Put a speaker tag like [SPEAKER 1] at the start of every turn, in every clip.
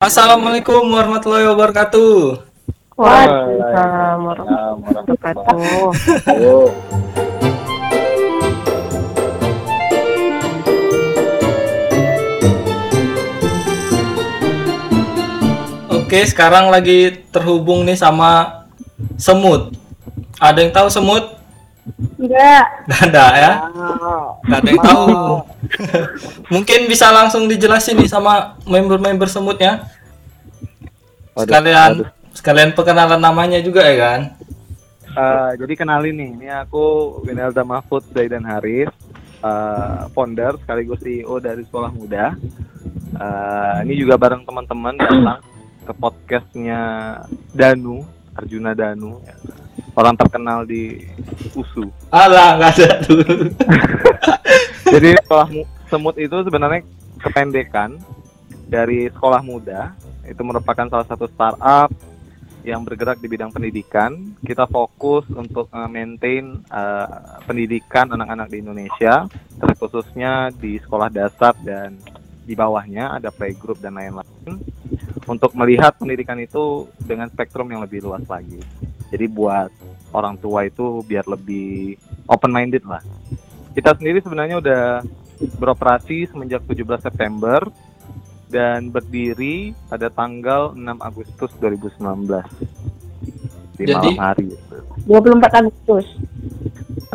[SPEAKER 1] Assalamualaikum warahmatullahi wabarakatuh.
[SPEAKER 2] Waalaikumsalam warahmatullahi wabarakatuh.
[SPEAKER 1] Oke, sekarang lagi terhubung nih sama semut. Ada yang tahu semut?
[SPEAKER 2] Enggak.
[SPEAKER 1] Nggak ada ya? Nggak ada yang tahu. Mungkin bisa langsung dijelasin nih sama member-member semutnya. Sekalian sekalian perkenalan namanya juga ya kan?
[SPEAKER 3] Eh, jadi kenalin nih, ini aku Winelda Mahfud Zaidan Haris, eh, founder sekaligus CEO dari Sekolah Muda. Eh, ini juga bareng teman-teman datang ke podcastnya Danu, Arjuna Danu, ya. Orang terkenal di USU.
[SPEAKER 1] Alah, nggak ada tuh.
[SPEAKER 3] Jadi Sekolah Mu- Semut itu sebenarnya kependekan dari Sekolah Muda. Itu merupakan salah satu startup yang bergerak di bidang pendidikan. Kita fokus untuk eh, maintain eh, pendidikan anak-anak di Indonesia, terkhususnya di sekolah dasar dan di bawahnya ada playgroup dan lain-lain untuk melihat pendidikan itu dengan spektrum yang lebih luas lagi. Jadi buat orang tua itu biar lebih open minded lah. Kita sendiri sebenarnya udah beroperasi semenjak 17 September dan berdiri pada tanggal 6 Agustus 2019 di
[SPEAKER 1] Jadi-
[SPEAKER 3] malam hari
[SPEAKER 2] 24 Agustus.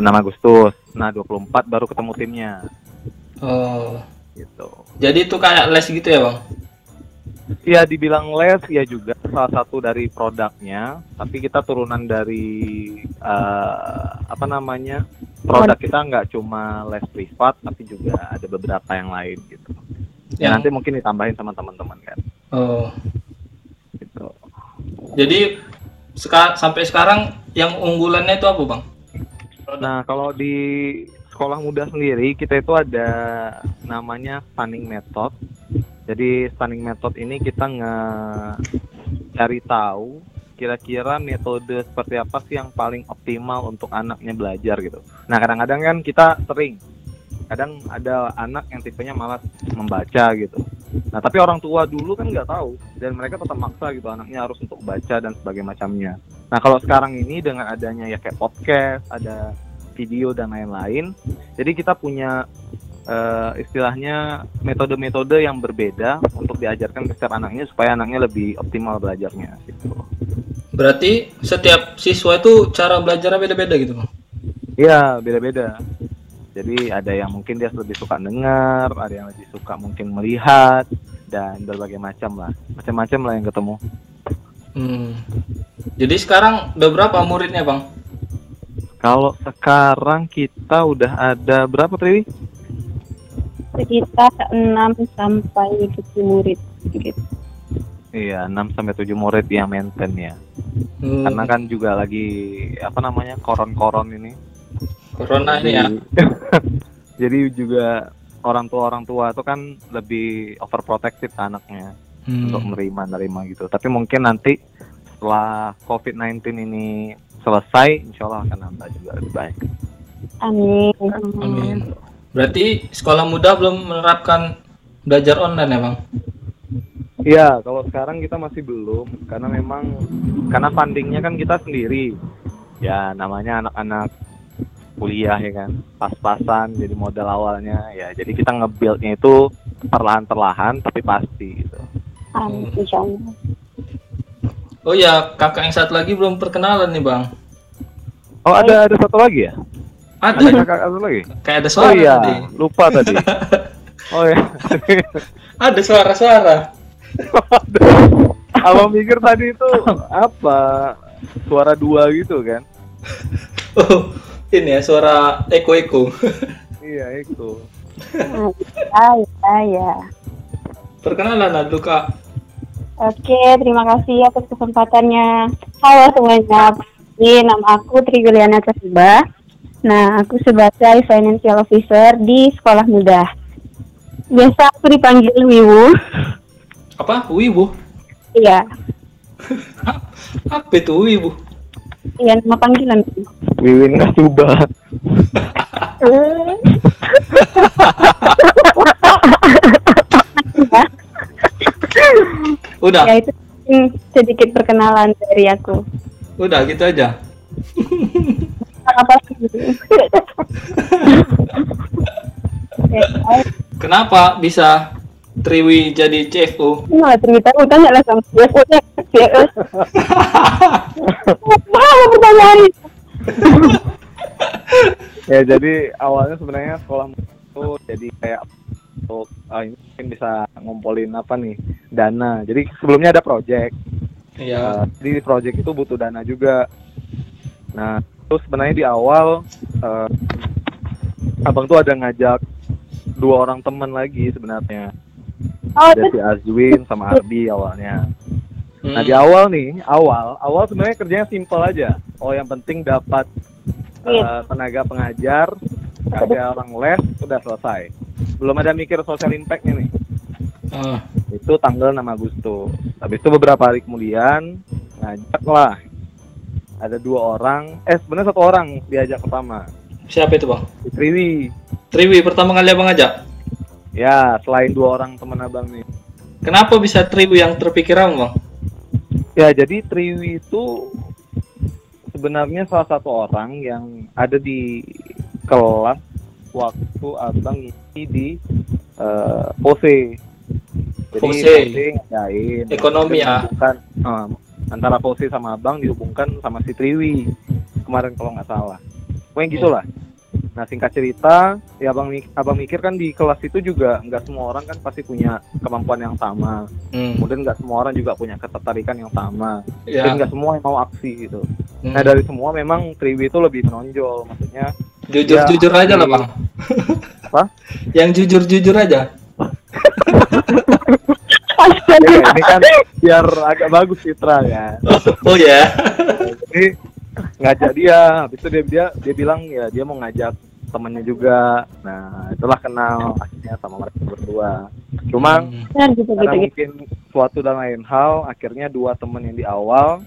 [SPEAKER 3] 6 Agustus nah 24 baru ketemu timnya
[SPEAKER 1] Oh,
[SPEAKER 3] gitu.
[SPEAKER 1] Jadi itu kayak les gitu ya bang?
[SPEAKER 3] Iya dibilang les ya juga. Salah satu dari produknya. Tapi kita turunan dari eh, apa namanya produk kita nggak cuma les privat tapi juga ada beberapa yang lain gitu. Ya
[SPEAKER 1] Yang-
[SPEAKER 3] nanti mungkin ditambahin sama teman-teman kan?
[SPEAKER 1] Oh,
[SPEAKER 3] gitu.
[SPEAKER 1] Jadi seka- sampai sekarang yang unggulannya itu apa bang?
[SPEAKER 3] Nah, kalau di sekolah muda sendiri kita itu ada namanya stunning method. Jadi stunning method ini kita nge cari tahu kira-kira metode seperti apa sih yang paling optimal untuk anaknya belajar gitu. Nah, kadang-kadang kan kita sering kadang ada anak yang tipenya malas membaca gitu. Nah, tapi orang tua dulu kan nggak tahu dan mereka tetap maksa gitu anaknya harus untuk baca dan sebagainya macamnya. Nah, kalau sekarang ini dengan adanya ya kayak podcast, ada video dan lain-lain, jadi kita punya eh, istilahnya metode-metode yang berbeda untuk diajarkan ke setiap anaknya supaya anaknya lebih optimal belajarnya. Gitu.
[SPEAKER 1] Berarti setiap siswa itu cara belajarnya beda-beda gitu bang?
[SPEAKER 3] Iya, beda-beda. Jadi ada yang mungkin dia lebih suka dengar, ada yang lebih suka mungkin melihat dan berbagai macam lah, macam-macam lah yang ketemu.
[SPEAKER 1] Hmm. Jadi sekarang udah berapa muridnya bang?
[SPEAKER 3] Kalau sekarang kita udah ada berapa Triwi?
[SPEAKER 2] Sekitar 6 sampai 7 murid gitu.
[SPEAKER 3] Iya, 6 sampai 7 murid yang maintain ya.
[SPEAKER 1] Hmm,
[SPEAKER 3] Karena kan juga lagi apa namanya? koron-koron ini.
[SPEAKER 1] corona ini ya.
[SPEAKER 3] Jadi juga orang tua orang tua itu kan lebih overprotective ke anaknya
[SPEAKER 1] Hmm.
[SPEAKER 3] untuk menerima nerima gitu. Tapi mungkin nanti setelah COVID-19 ini selesai, insya Allah akan nambah juga lebih baik.
[SPEAKER 2] Amin.
[SPEAKER 1] Amin. Berarti sekolah muda belum menerapkan belajar online ya bang?
[SPEAKER 3] Iya, kalau sekarang kita masih belum karena memang karena fundingnya kan kita sendiri. Ya namanya anak-anak kuliah ya kan, pas-pasan jadi modal awalnya ya. Jadi kita nge-build-nya itu perlahan-perlahan tapi pasti gitu.
[SPEAKER 2] Amin. Insya Allah.
[SPEAKER 1] Oh ya, kakak yang satu lagi belum perkenalan nih bang.
[SPEAKER 3] Oh ada ada satu lagi ya? Ada
[SPEAKER 1] Ada,
[SPEAKER 3] kakak satu lagi?
[SPEAKER 1] kayak ada
[SPEAKER 3] Oh
[SPEAKER 1] suara
[SPEAKER 3] iya,
[SPEAKER 1] tadi.
[SPEAKER 3] lupa tadi. Oh ya.
[SPEAKER 1] Ada suara-suara.
[SPEAKER 3] Abang mikir tadi itu apa? Suara dua gitu kan?
[SPEAKER 1] Oh, ini ya suara eko-eko.
[SPEAKER 3] Iya itu.
[SPEAKER 2] Ah, ya, ya.
[SPEAKER 1] Perkenalan lah dulu kak.
[SPEAKER 2] Oke, terima kasih atas kesempatannya. Halo semuanya, ini nama aku Tri Yuliana Kasiba. Nah, aku sebagai Financial Officer di Sekolah Muda. Biasa aku dipanggil Wiwu.
[SPEAKER 1] Apa? Wibu?
[SPEAKER 2] Iya,
[SPEAKER 1] Apa itu wibu?
[SPEAKER 2] iya nama panggilan.
[SPEAKER 3] Wiwin Kasuba.
[SPEAKER 1] Udah,
[SPEAKER 2] Ya itu hmm, sedikit perkenalan dari aku.
[SPEAKER 1] udah gitu aja.
[SPEAKER 2] Apa sih? Ya,
[SPEAKER 1] Kenapa bisa Triwi jadi CFO?
[SPEAKER 2] Nah, cerita aku tanya lah sama CFO nya CFO. Apa pertanyaan
[SPEAKER 3] ya jadi awalnya sebenarnya sekolah itu jadi kayak untuk ini mungkin bisa ngumpulin apa nih dana. Jadi sebelumnya ada project.
[SPEAKER 1] Iya.
[SPEAKER 3] Uh, jadi di project itu butuh dana juga. Nah, terus sebenarnya di awal uh, abang tuh ada ngajak dua orang teman lagi sebenarnya.
[SPEAKER 2] Oh,
[SPEAKER 3] Ada si Azwin sama Ardi awalnya. Nah
[SPEAKER 1] Hmm.
[SPEAKER 3] di awal nih, awal, awal sebenarnya kerjanya simpel aja. Oh yang penting dapat uh, tenaga pengajar, ada orang les, udah selesai. Belum ada mikir social impact-nya nih.
[SPEAKER 1] Ah,
[SPEAKER 3] Itu tanggal 6 Agustus. Habis itu beberapa hari kemudian ngajak lah. Ada dua orang, eh sebenarnya satu orang diajak pertama.
[SPEAKER 1] siapa itu bang?
[SPEAKER 3] Si Triwi.
[SPEAKER 1] Triwi pertama kali abang ajak.
[SPEAKER 3] Ya, selain dua orang teman abang nih.
[SPEAKER 1] Kenapa bisa Triwi yang terpikir abang bang?
[SPEAKER 3] Ya, jadi Triwi itu sebenarnya salah satu orang yang ada di kelas waktu abang ngisi di eh Pose. Jadi
[SPEAKER 1] Pose.
[SPEAKER 3] Pose ngadain.
[SPEAKER 1] Ekonomi ya.
[SPEAKER 3] Dihubungkan, eh, antara Pose sama abang dihubungkan sama si Triwi kemarin kalau nggak salah. Pokoknya gitu lah. Nah singkat cerita, ya abang abang mikir kan di kelas itu juga nggak semua orang kan pasti punya kemampuan yang sama.
[SPEAKER 1] Hmm.
[SPEAKER 3] Kemudian nggak semua orang juga punya ketertarikan yang sama
[SPEAKER 1] Ya.
[SPEAKER 3] dan nggak semua yang mau aksi gitu.
[SPEAKER 1] Hmm.
[SPEAKER 3] Nah dari semua memang Triwi itu lebih menonjol, maksudnya
[SPEAKER 1] jujur
[SPEAKER 3] ya,
[SPEAKER 1] jujur aja lah bang.
[SPEAKER 3] Apa?
[SPEAKER 1] Yang jujur jujur aja.
[SPEAKER 3] ya, ini kan biar agak bagus citra ya.
[SPEAKER 1] Oh ya.
[SPEAKER 3] Jadi ngajak dia, habis itu dia dia dia bilang ya dia mau ngajak temennya juga. Nah itulah kenal akhirnya sama mereka berdua. Cuma
[SPEAKER 1] Hmm.
[SPEAKER 2] gitu gitu.
[SPEAKER 3] karena
[SPEAKER 2] gitu.
[SPEAKER 3] mungkin suatu dan lain hal, akhirnya dua temen yang di awal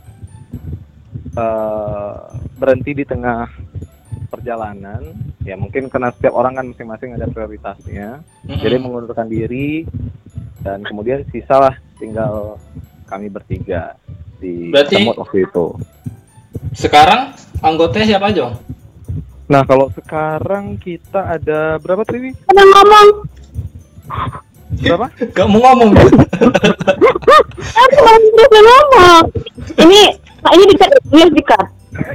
[SPEAKER 3] eh, berhenti di tengah perjalanan. Ya mungkin karena setiap orang kan masing-masing ada prioritasnya.
[SPEAKER 1] Mm-mm.
[SPEAKER 3] jadi mengundurkan diri dan kemudian sisalah tinggal kami bertiga di
[SPEAKER 1] Berarti-
[SPEAKER 3] Semut waktu itu.
[SPEAKER 1] Sekarang anggotanya siapa aja?
[SPEAKER 3] Nah kalau sekarang kita ada berapa Triwi?
[SPEAKER 2] Ada ngomong,
[SPEAKER 3] Berapa?
[SPEAKER 1] Gak mau ngomong.
[SPEAKER 2] aku ngomong. Ini, ini dikat, ini dikat.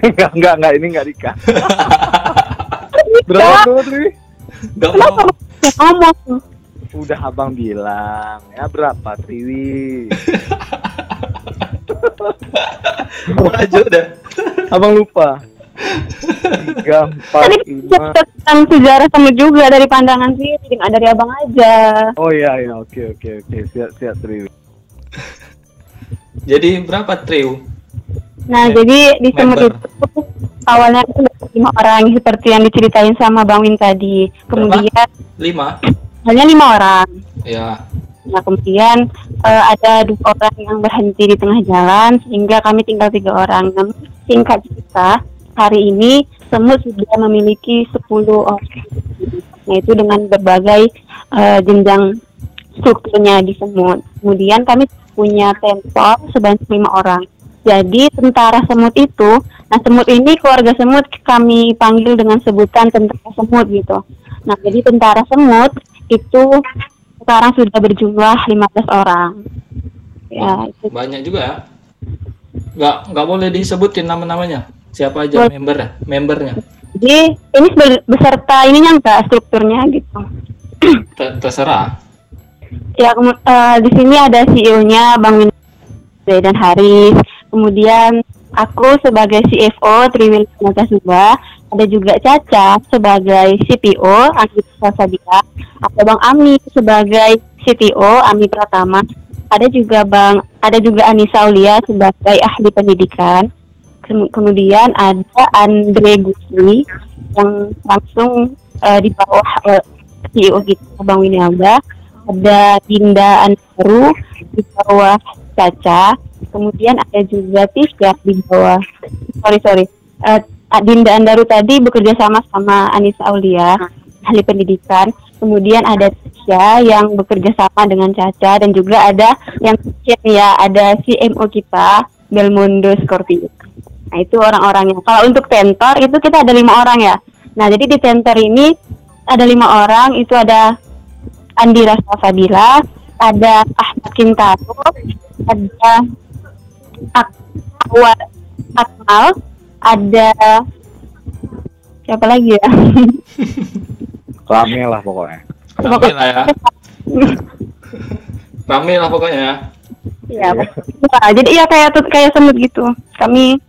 [SPEAKER 3] Enggak enggak enggak ini enggak Dika. berapa berapa Triwi?
[SPEAKER 1] Gak
[SPEAKER 2] Kenapa
[SPEAKER 1] mau.
[SPEAKER 2] ngomong?
[SPEAKER 3] Udah abang bilang ya berapa Triwi?
[SPEAKER 1] Aja udah.
[SPEAKER 3] Abang lupa. Tiga empat lima.
[SPEAKER 2] tentang sejarah kamu juga dari pandangan sih, tidak dari abang aja.
[SPEAKER 3] Oh iya iya oke oke oke siap siap Triwi.
[SPEAKER 1] Jadi berapa trio?
[SPEAKER 2] Nah,
[SPEAKER 1] Mem-
[SPEAKER 2] jadi di semut itu awalnya itu lima orang seperti yang diceritain sama Bang Win tadi. Kemudian
[SPEAKER 1] Lima.
[SPEAKER 2] hanya lima orang.
[SPEAKER 1] Ya.
[SPEAKER 2] Nah, kemudian eh, ada dua orang yang berhenti di tengah jalan sehingga kami tinggal tiga orang. Namun singkat cerita, hari ini semut sudah memiliki 10 orang. Yaitu dengan berbagai eh, jenjang strukturnya di semut. Kemudian kami punya tempor sebanyak lima orang. Jadi tentara semut itu, nah semut ini keluarga semut kami panggil dengan sebutan tentara semut gitu. Nah jadi tentara semut itu sekarang sudah berjumlah 15 orang. Ya, itu
[SPEAKER 1] Banyak juga ya. Gak nggak boleh disebutin nama-namanya. Siapa aja
[SPEAKER 2] Boleh.
[SPEAKER 1] member membernya.
[SPEAKER 2] Jadi ini be- beserta ininya enggak strukturnya gitu.
[SPEAKER 1] Ter- terserah.
[SPEAKER 2] Ya eh, di sini ada CEO-nya Bang Win dan Haris. Kemudian aku sebagai CFO Triwil Suba, ada juga Caca sebagai CPO Anggita Sabila, ada Bang Ami sebagai CTO Ami Pratama, ada juga Bang ada juga Anissa Aulia sebagai ahli pendidikan. Kem- Kemudian ada Andre Gusli yang langsung eh, di bawah eh, CEO kita Bang Winiaga ada Dinda Andaru di bawah Caca, kemudian ada juga Tisha di bawah sorry sorry Eh, Dinda Andaru tadi bekerja sama sama Anissa Aulia ahli pendidikan, kemudian ada Tisha yang bekerja sama dengan Caca dan juga ada yang ya ada CMO kita Belmondo Scorpio. Nah itu orang-orangnya. Kalau untuk tentor itu kita ada lima orang ya. Nah jadi di tentor ini ada lima orang itu ada Andira Fadila, ada Ahmad Kintaro, ada Ak- Awal Akmal, ada siapa lagi ya?
[SPEAKER 3] Rame lah pokoknya.
[SPEAKER 1] Rame lah ya. Rame lah pokoknya ya.
[SPEAKER 2] Iya, Wah, jadi iya kayak kayak semut gitu. Kami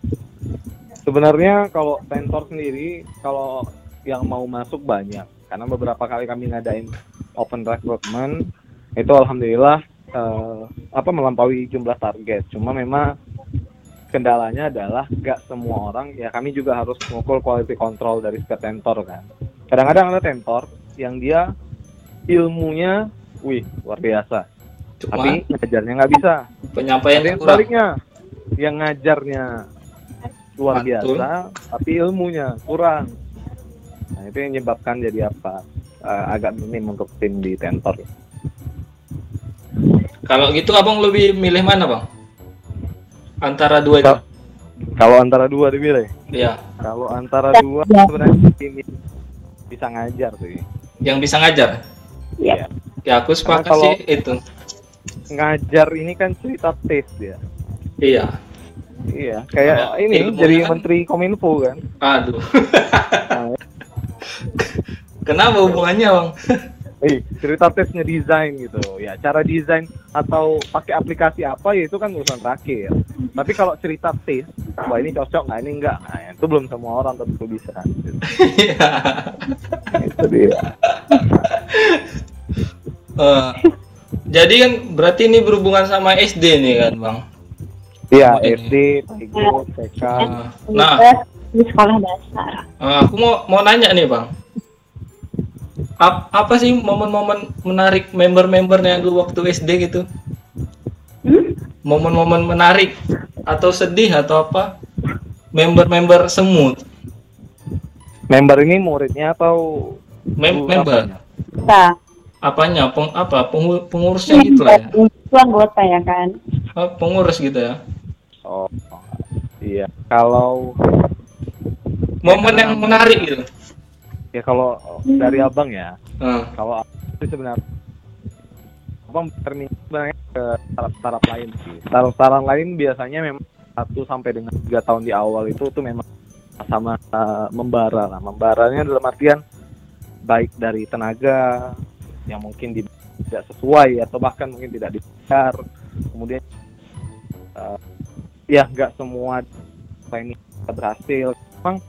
[SPEAKER 3] Sebenarnya kalau tentor sendiri, kalau yang mau masuk banyak, karena beberapa kali kami ngadain open recruitment, itu alhamdulillah eh, apa melampaui jumlah target. Cuma memang kendalanya adalah gak semua orang, ya kami juga harus mengukur quality control dari setiap tentor kan. Kadang-kadang ada tentor yang dia ilmunya, wih luar biasa,
[SPEAKER 1] Cuma
[SPEAKER 3] tapi ngajarnya nggak bisa. Ada
[SPEAKER 1] penyampaiannya
[SPEAKER 3] yang
[SPEAKER 1] kurang.
[SPEAKER 3] sebaliknya, yang ngajarnya luar
[SPEAKER 1] Mantul.
[SPEAKER 3] biasa, tapi ilmunya kurang. Nah itu yang menyebabkan jadi apa? eh, agak minim untuk tim di tentor.
[SPEAKER 1] Kalau gitu abang lebih milih mana bang? Antara dua itu?
[SPEAKER 3] Kalau antara dua dipilih,
[SPEAKER 1] Iya.
[SPEAKER 3] kalau antara
[SPEAKER 2] Ya,
[SPEAKER 3] dua
[SPEAKER 2] ya.
[SPEAKER 3] sebenarnya ini bisa ngajar sih.
[SPEAKER 1] Yang bisa ngajar.
[SPEAKER 2] ya
[SPEAKER 1] Ya aku sepakat
[SPEAKER 3] kalau-
[SPEAKER 1] sih itu.
[SPEAKER 3] Ngajar ini kan cerita tes ya.
[SPEAKER 1] Iya.
[SPEAKER 3] Iya, kayak
[SPEAKER 1] Kalau
[SPEAKER 3] ini jadi
[SPEAKER 1] kan-
[SPEAKER 3] menteri kominfo kan.
[SPEAKER 1] Aduh.
[SPEAKER 3] Nah,
[SPEAKER 1] Kenapa hubungannya bang?
[SPEAKER 3] Eh, cerita tesnya desain gitu. Ya, cara desain atau pakai aplikasi apa ya itu kan urusan terakhir. Tapi kalau cerita tes, wah ini cocok nggak ini enggak, nah, itu belum semua orang tentu bisa. Gitu.
[SPEAKER 1] Iya.
[SPEAKER 3] itu dia.
[SPEAKER 1] Eh, jadi kan berarti ini berhubungan sama SD nih kan bang?
[SPEAKER 3] Iya. SD, TK, TK.
[SPEAKER 1] Nah,
[SPEAKER 2] di sekolah dasar.
[SPEAKER 1] eh, aku mau mau nanya nih bang. Ap- apa sih momen-momen menarik member-membernya dulu waktu SD gitu?
[SPEAKER 2] Hmm?
[SPEAKER 1] Momen-momen menarik atau sedih atau apa? Member-member semut,
[SPEAKER 3] Member ini muridnya atau
[SPEAKER 1] Mem- member.
[SPEAKER 3] apanya?
[SPEAKER 2] Nah,
[SPEAKER 1] Apanya? Peng apa? Pengu- pengurusnya gitu lah ya?
[SPEAKER 2] itu anggota ya kan.
[SPEAKER 1] Oh, pengurus gitu ya?
[SPEAKER 3] Oh, iya. Kalau
[SPEAKER 1] Momen yang menarik gitu.
[SPEAKER 3] Ya kalau dari abang ya,
[SPEAKER 1] Eh,
[SPEAKER 3] kalau sih sebenarnya abang termin sebenarnya ke startup-startup lain sih. Startup-startup lain biasanya memang satu sampai dengan tiga tahun di awal itu tuh memang sama uh, membara lah. Membaranya dalam artian baik dari tenaga yang mungkin di- tidak sesuai atau bahkan mungkin tidak dibayar. Kemudian uh, ya nggak semua ini berhasil. Memang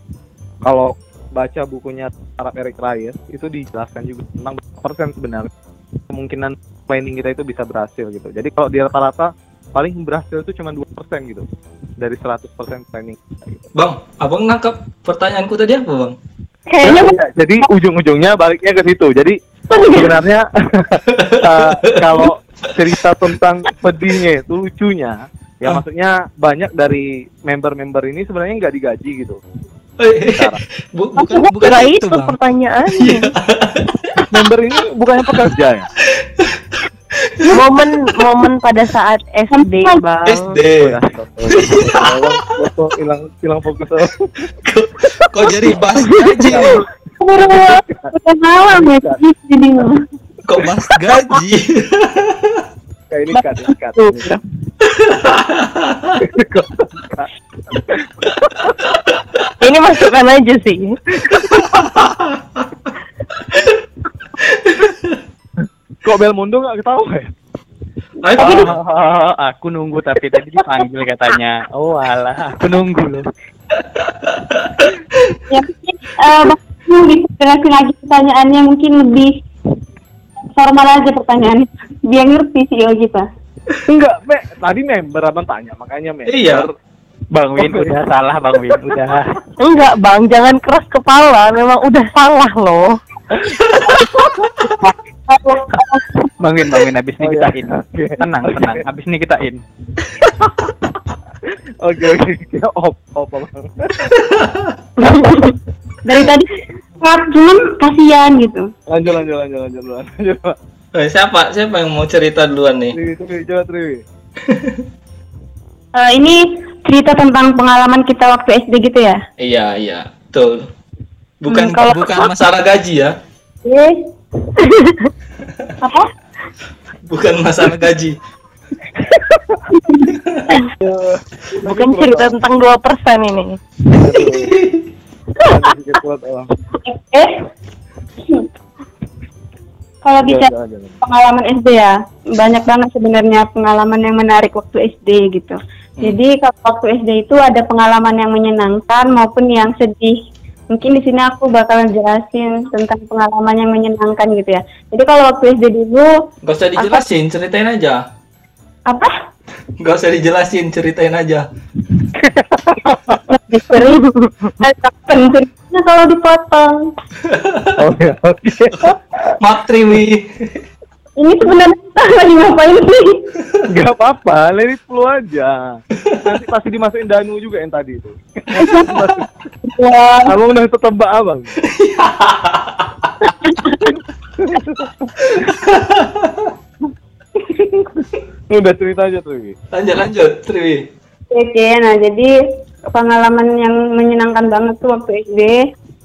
[SPEAKER 3] kalau baca bukunya Arab Eric Ries itu dijelaskan juga tentang persen sebenarnya kemungkinan planning kita itu bisa berhasil gitu. Jadi kalau di rata-rata paling berhasil itu cuma dua persen gitu dari 100% planning. gitu.
[SPEAKER 1] bang, abang nangkap pertanyaanku tadi apa bang?
[SPEAKER 2] Kayaknya
[SPEAKER 3] Ya, jadi ujung-ujungnya baliknya ke situ. Jadi sebenarnya uh, kalau cerita tentang pedihnya itu lucunya ya
[SPEAKER 1] Ah.
[SPEAKER 3] maksudnya banyak dari member-member ini sebenarnya nggak digaji gitu.
[SPEAKER 1] Bu- bukan
[SPEAKER 2] Maksudnya
[SPEAKER 1] bukan itu
[SPEAKER 4] itu
[SPEAKER 1] bang.
[SPEAKER 4] pertanyaannya.
[SPEAKER 3] member ini bukannya pekerja ya?
[SPEAKER 4] momen momen pada saat SD, Bang.
[SPEAKER 1] SD.
[SPEAKER 3] Hilang hilang fokus.
[SPEAKER 1] Kok jadi bahas gaji?
[SPEAKER 2] udah malam ya jadi
[SPEAKER 1] Kok bahas gaji?
[SPEAKER 3] Kayak ini cut, ini cut, ini.
[SPEAKER 4] Ini masukkan aja sih.
[SPEAKER 3] Kok Belmondo nggak ketawa ya?
[SPEAKER 1] Ayo,
[SPEAKER 5] Oh, aku nunggu tapi tadi dipanggil katanya. Oh alah, aku nunggu loh.
[SPEAKER 2] ya mungkin eh bisa jelasin lagi pertanyaannya mungkin lebih formal aja pertanyaannya biar ngerti CEO kita
[SPEAKER 3] Enggak, Me. Tadi member abang tanya, makanya member.
[SPEAKER 1] Iya.
[SPEAKER 5] Bang Win udah salah Bang Win, udah.
[SPEAKER 4] Enggak, Bang, jangan keras kepala. Memang udah salah loh.
[SPEAKER 5] Bang Win, Bang Win habis ini
[SPEAKER 3] Oh,
[SPEAKER 5] kita
[SPEAKER 3] iya.
[SPEAKER 5] in.
[SPEAKER 3] Oke.
[SPEAKER 5] Tenang, tenang. Habis ini kita in.
[SPEAKER 3] Oke, oke. Kira op, op,
[SPEAKER 2] dari tadi dekat, cuman kasihan gitu.
[SPEAKER 3] Lanjut lanjut lanjut lanjut lanjut.
[SPEAKER 1] Eh, siapa siapa yang mau cerita duluan nih?
[SPEAKER 3] Triwi, Triwi, coba Triwi.
[SPEAKER 2] Eh, ini cerita tentang pengalaman kita waktu SD gitu ya?
[SPEAKER 1] Iya iya betul. Bukan
[SPEAKER 2] Hmm, kalau-
[SPEAKER 1] bukan masalah gaji ya,
[SPEAKER 2] Eh. Apa?
[SPEAKER 1] bukan masalah gaji.
[SPEAKER 4] Bukan cerita tentang 2% ini.
[SPEAKER 3] Aduh, sedikit kuat, oh.
[SPEAKER 2] Eh? Kalau bisa
[SPEAKER 3] Jangan, jangan, jangan.
[SPEAKER 2] pengalaman SD ya, banyak banget sebenarnya pengalaman yang menarik waktu SD gitu. Jadi kalau waktu SD itu ada pengalaman yang menyenangkan maupun yang sedih. Mungkin di sini aku bakalan jelasin tentang pengalaman yang menyenangkan gitu ya. Jadi kalau waktu SD dulu
[SPEAKER 1] Gak usah dijelasin, ceritain aja.
[SPEAKER 2] apa?
[SPEAKER 1] Gak usah dijelasin, ceritain aja.
[SPEAKER 2] Lebih sering. Kapan ceritanya kalau dipotong?
[SPEAKER 3] Oh ya, oke.
[SPEAKER 1] Maaf Triwi.
[SPEAKER 2] Ini sebenarnya lagi ngapain sih?
[SPEAKER 3] Gak apa-apa, let it flow aja. Nanti pasti dimasukin Danu juga yang tadi itu.
[SPEAKER 2] Ya,
[SPEAKER 3] Abang udah tetebak abang. udah cerita aja tuh. Wi.
[SPEAKER 1] Lanjut lanjut Triwi.
[SPEAKER 2] Oke, nah jadi pengalaman yang menyenangkan banget tuh waktu SD.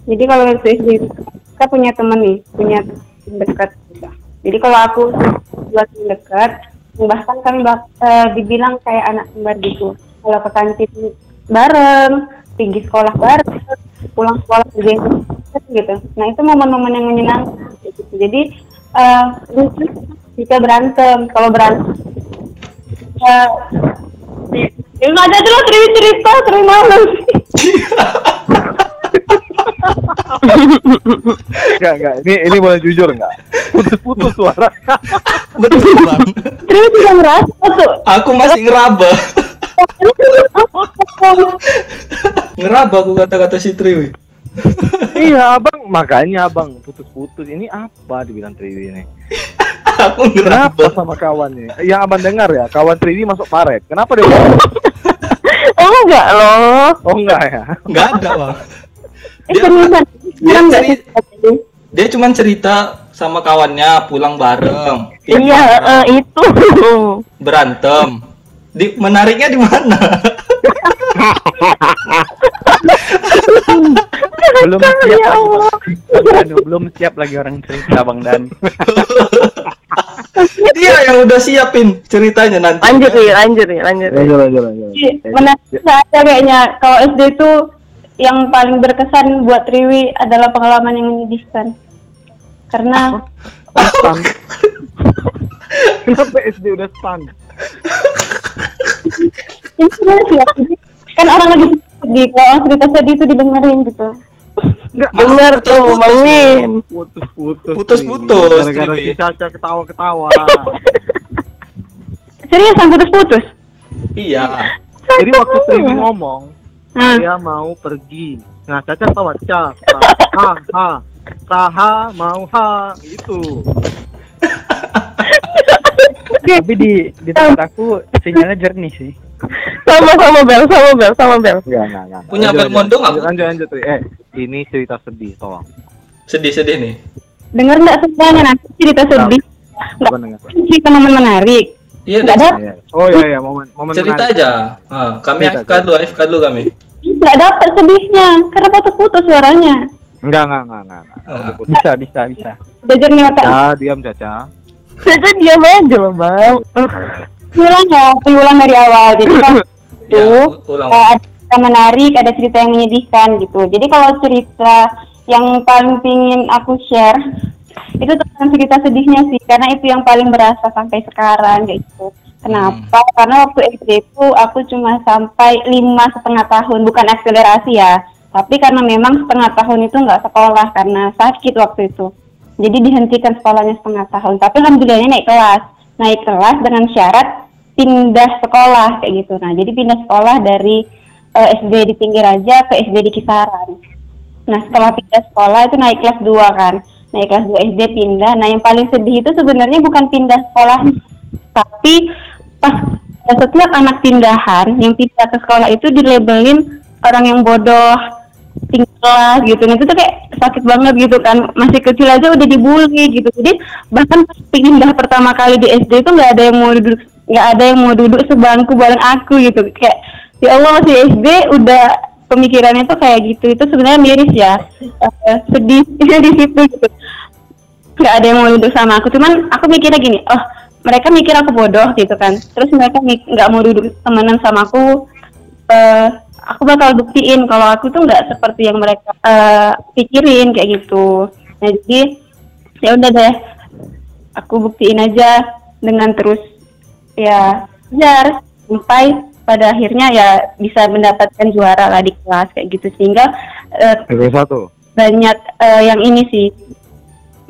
[SPEAKER 2] Jadi kalau waktu SD itu, kita punya temen nih, punya teman dekat. Jadi kalau aku buat teman dekat, bahkan kami bak- eh, dibilang kayak anak kembar gitu. Kalau ke kantin bareng, pergi sekolah bareng, pulang sekolah juga gitu. Nah itu momen-momen yang menyenangkan. Gitu. Jadi lucu jika berantem, kalau berantem ya Ya nggak ada dulu cerita cerita malu sih.
[SPEAKER 3] Enggak, enggak. Ini ini boleh jujur enggak? Putus-putus suara.
[SPEAKER 1] Betul bang.
[SPEAKER 2] Terus juga ngerasa tuh.
[SPEAKER 1] Aku masih ngeraba. ngeraba aku kata-kata si Triwi.
[SPEAKER 3] iya, Abang. Makanya Abang putus-putus. Ini apa dibilang Triwi ini?
[SPEAKER 1] Aku
[SPEAKER 3] Kenapa sama kawannya? Yang Abang dengar ya, kawan Triwi masuk paret. Kenapa dia?
[SPEAKER 4] Oh enggak loh.
[SPEAKER 3] Oh enggak ya?
[SPEAKER 1] Nggak ada bang.
[SPEAKER 2] Eh
[SPEAKER 1] Dia- dia ceri-
[SPEAKER 2] sih?
[SPEAKER 1] Dia cuma cerita sama kawannya pulang bareng.
[SPEAKER 4] Iya, eh, itu.
[SPEAKER 1] berantem. Di menariknya di mana?
[SPEAKER 5] belum siap
[SPEAKER 4] Ya
[SPEAKER 5] lagi
[SPEAKER 4] Allah.
[SPEAKER 5] Bang Danu, belum siap lagi orang cerita Bang Dan.
[SPEAKER 1] Dia yang udah siapin ceritanya nanti.
[SPEAKER 4] Lanjut nih, lanjut nih, lanjut.
[SPEAKER 3] Lanjut, lanjut, lanjut.
[SPEAKER 2] Menarik saja kayaknya. Kalau SD itu yang paling berkesan buat Riwi adalah pengalaman yang menyedihkan. Karena
[SPEAKER 3] Stun. Kenapa SD udah stun?
[SPEAKER 2] ini sebenarnya sih jadi kan orang lagi sedih, kalau orang cerita sedih itu didengerin gitu.
[SPEAKER 3] Enggak,
[SPEAKER 4] Bener tuh, Bang Win.
[SPEAKER 3] putus-putus.
[SPEAKER 1] Putus-putus,
[SPEAKER 3] nih. Gara-gara si Caca ketawa-ketawa.
[SPEAKER 2] Seriusan putus-putus?
[SPEAKER 1] Iya.
[SPEAKER 3] Jadi waktu Triwi ngomong, dia mau pergi. Nah, Caca tawa, Ca. Ha, ha. Saha mau ha. Itu.
[SPEAKER 5] Tapi di di tempat aku sinyalnya jernih sih.
[SPEAKER 4] Sama sama Bel, sama Bel, sama Bel.
[SPEAKER 3] Enggak, enggak, enggak.
[SPEAKER 1] Punya
[SPEAKER 3] Lanjut,
[SPEAKER 1] Belmondo
[SPEAKER 3] lanjut,
[SPEAKER 1] nggak?
[SPEAKER 3] Lanjut, lanjut, Tri. Eh, ini cerita sedih, tolong.
[SPEAKER 1] Sedih-sedih nih.
[SPEAKER 2] denger nggak semuanya nanti cerita sedih? Nggak
[SPEAKER 3] dengar.
[SPEAKER 2] cerita momen menarik.
[SPEAKER 1] Iya,
[SPEAKER 2] Nggak ada,
[SPEAKER 3] Iya. Oh iya iya momen momen
[SPEAKER 1] cerita
[SPEAKER 3] menarik.
[SPEAKER 1] aja. Ah, kami
[SPEAKER 3] Cerita,
[SPEAKER 1] AFK dulu, AFK dulu kami.
[SPEAKER 2] nggak dapat sedihnya karena putus-putus suaranya.
[SPEAKER 3] Enggak enggak enggak enggak. enggak.
[SPEAKER 1] Ah.
[SPEAKER 5] Bisa, bisa, bisa.
[SPEAKER 2] Belajar nih otak.
[SPEAKER 3] Caca, diam Caca.
[SPEAKER 4] Caca diam aja loh, Bang.
[SPEAKER 2] Ulang ya, ulang dari awal. Jadi kan itu
[SPEAKER 1] Ya, u- ulang.
[SPEAKER 2] eh, ada cerita menarik, ada cerita yang menyedihkan gitu. Jadi kalau cerita yang paling pingin aku share itu tentang cerita sedihnya sih, karena itu yang paling berasa sampai sekarang kayak gitu. Kenapa? Karena waktu SD itu aku cuma sampai lima setengah tahun, bukan akselerasi ya. Tapi karena memang setengah tahun itu nggak sekolah karena sakit waktu itu. Jadi dihentikan sekolahnya setengah tahun. Tapi alhamdulillahnya naik kelas. Naik kelas dengan syarat pindah sekolah kayak gitu. Nah, jadi pindah sekolah dari eh, SD di pinggir aja ke SD di Kisaran. Nah, setelah pindah sekolah itu naik kelas 2 kan. Naik kelas 2 SD pindah. Nah, yang paling sedih itu sebenarnya bukan pindah sekolah, tapi pas setiap anak pindahan yang pindah ke sekolah itu dilabelin orang yang bodoh, tinggal gitu. Itu tuh kayak sakit banget gitu kan. Masih kecil aja udah dibully gitu. Jadi bahkan pindah pertama kali di SD itu nggak ada yang mau duduk nggak ada yang mau duduk sebangku bareng aku gitu. Kayak ya Allah masih SD udah pemikirannya tuh kayak gitu. Itu sebenarnya miris ya. Eh, sedih di situ gitu. Nggak ada yang mau duduk sama aku. Cuman aku mikirnya gini oh mereka mikir aku bodoh gitu kan. Terus mereka nggak mau duduk temenan sama aku. Eh aku bakal buktiin kalau aku tuh nggak seperti yang mereka eh, pikirin kayak gitu. Nah jadi ya udah deh. Aku buktiin aja dengan terus ya belajar sampai pada akhirnya ya bisa mendapatkan juara lah di kelas kayak gitu. Sehingga eh,
[SPEAKER 3] satu.
[SPEAKER 2] banyak eh, yang ini sih.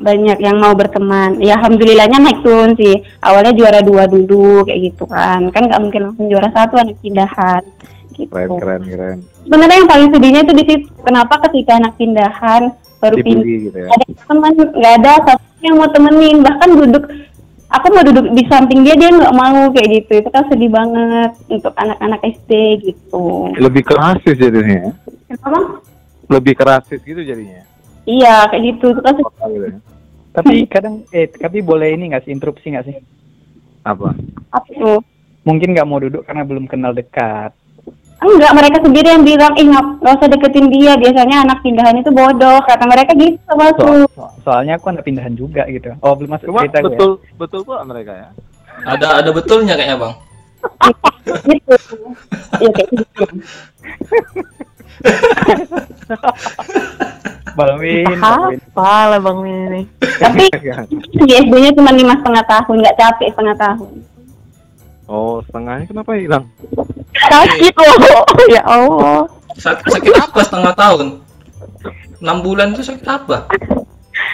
[SPEAKER 2] Banyak yang mau berteman. Ya alhamdulillahnya naik turun sih. Awalnya juara dua dulu kayak gitu kan. Kan nggak mungkin langsung juara satu anak pindahan gitu
[SPEAKER 3] Keren keren keren.
[SPEAKER 2] sebenarnya yang paling sedihnya itu di situ kenapa ketika anak pindahan baru pindah
[SPEAKER 3] gitu ya.
[SPEAKER 2] ada teman nggak ada satu yang mau temenin bahkan duduk aku mau duduk di samping dia dia nggak mau kayak gitu itu kan sedih banget untuk anak-anak SD gitu
[SPEAKER 3] Lebih kerasis jadinya. ya.
[SPEAKER 2] kenapa
[SPEAKER 3] Lebih kerasis gitu jadinya.
[SPEAKER 2] iya kayak gitu itu kan sedih
[SPEAKER 3] gitu ya?
[SPEAKER 5] Tapi kadang eh tapi boleh ini nggak sih interupsi nggak sih?
[SPEAKER 3] Apa?
[SPEAKER 2] apa tuh
[SPEAKER 5] Mungkin nggak mau duduk karena belum kenal dekat.
[SPEAKER 2] Enggak, mereka sendiri yang bilang, ih nggak usah deketin dia. Biasanya anak pindahan itu bodoh. Kata mereka gitu sama aku.
[SPEAKER 5] So- so- soalnya aku anak pindahan juga gitu. Oh belum masuk
[SPEAKER 3] Cuma
[SPEAKER 5] cerita gue.
[SPEAKER 3] betul betul kok mereka ya.
[SPEAKER 1] Ada ada betulnya kayaknya bang.
[SPEAKER 2] gitu. Iya kayak gitu.
[SPEAKER 5] Bang Win.
[SPEAKER 4] Apa lah bang ini?
[SPEAKER 2] Tapi di SD-nya cuma lima setengah tahun, nggak capek setengah tahun.
[SPEAKER 3] Oh setengahnya kenapa hilang?
[SPEAKER 4] Sakit loh. ya Allah.
[SPEAKER 1] Sakit, sakit apa setengah tahun? 6 bulan itu sakit apa?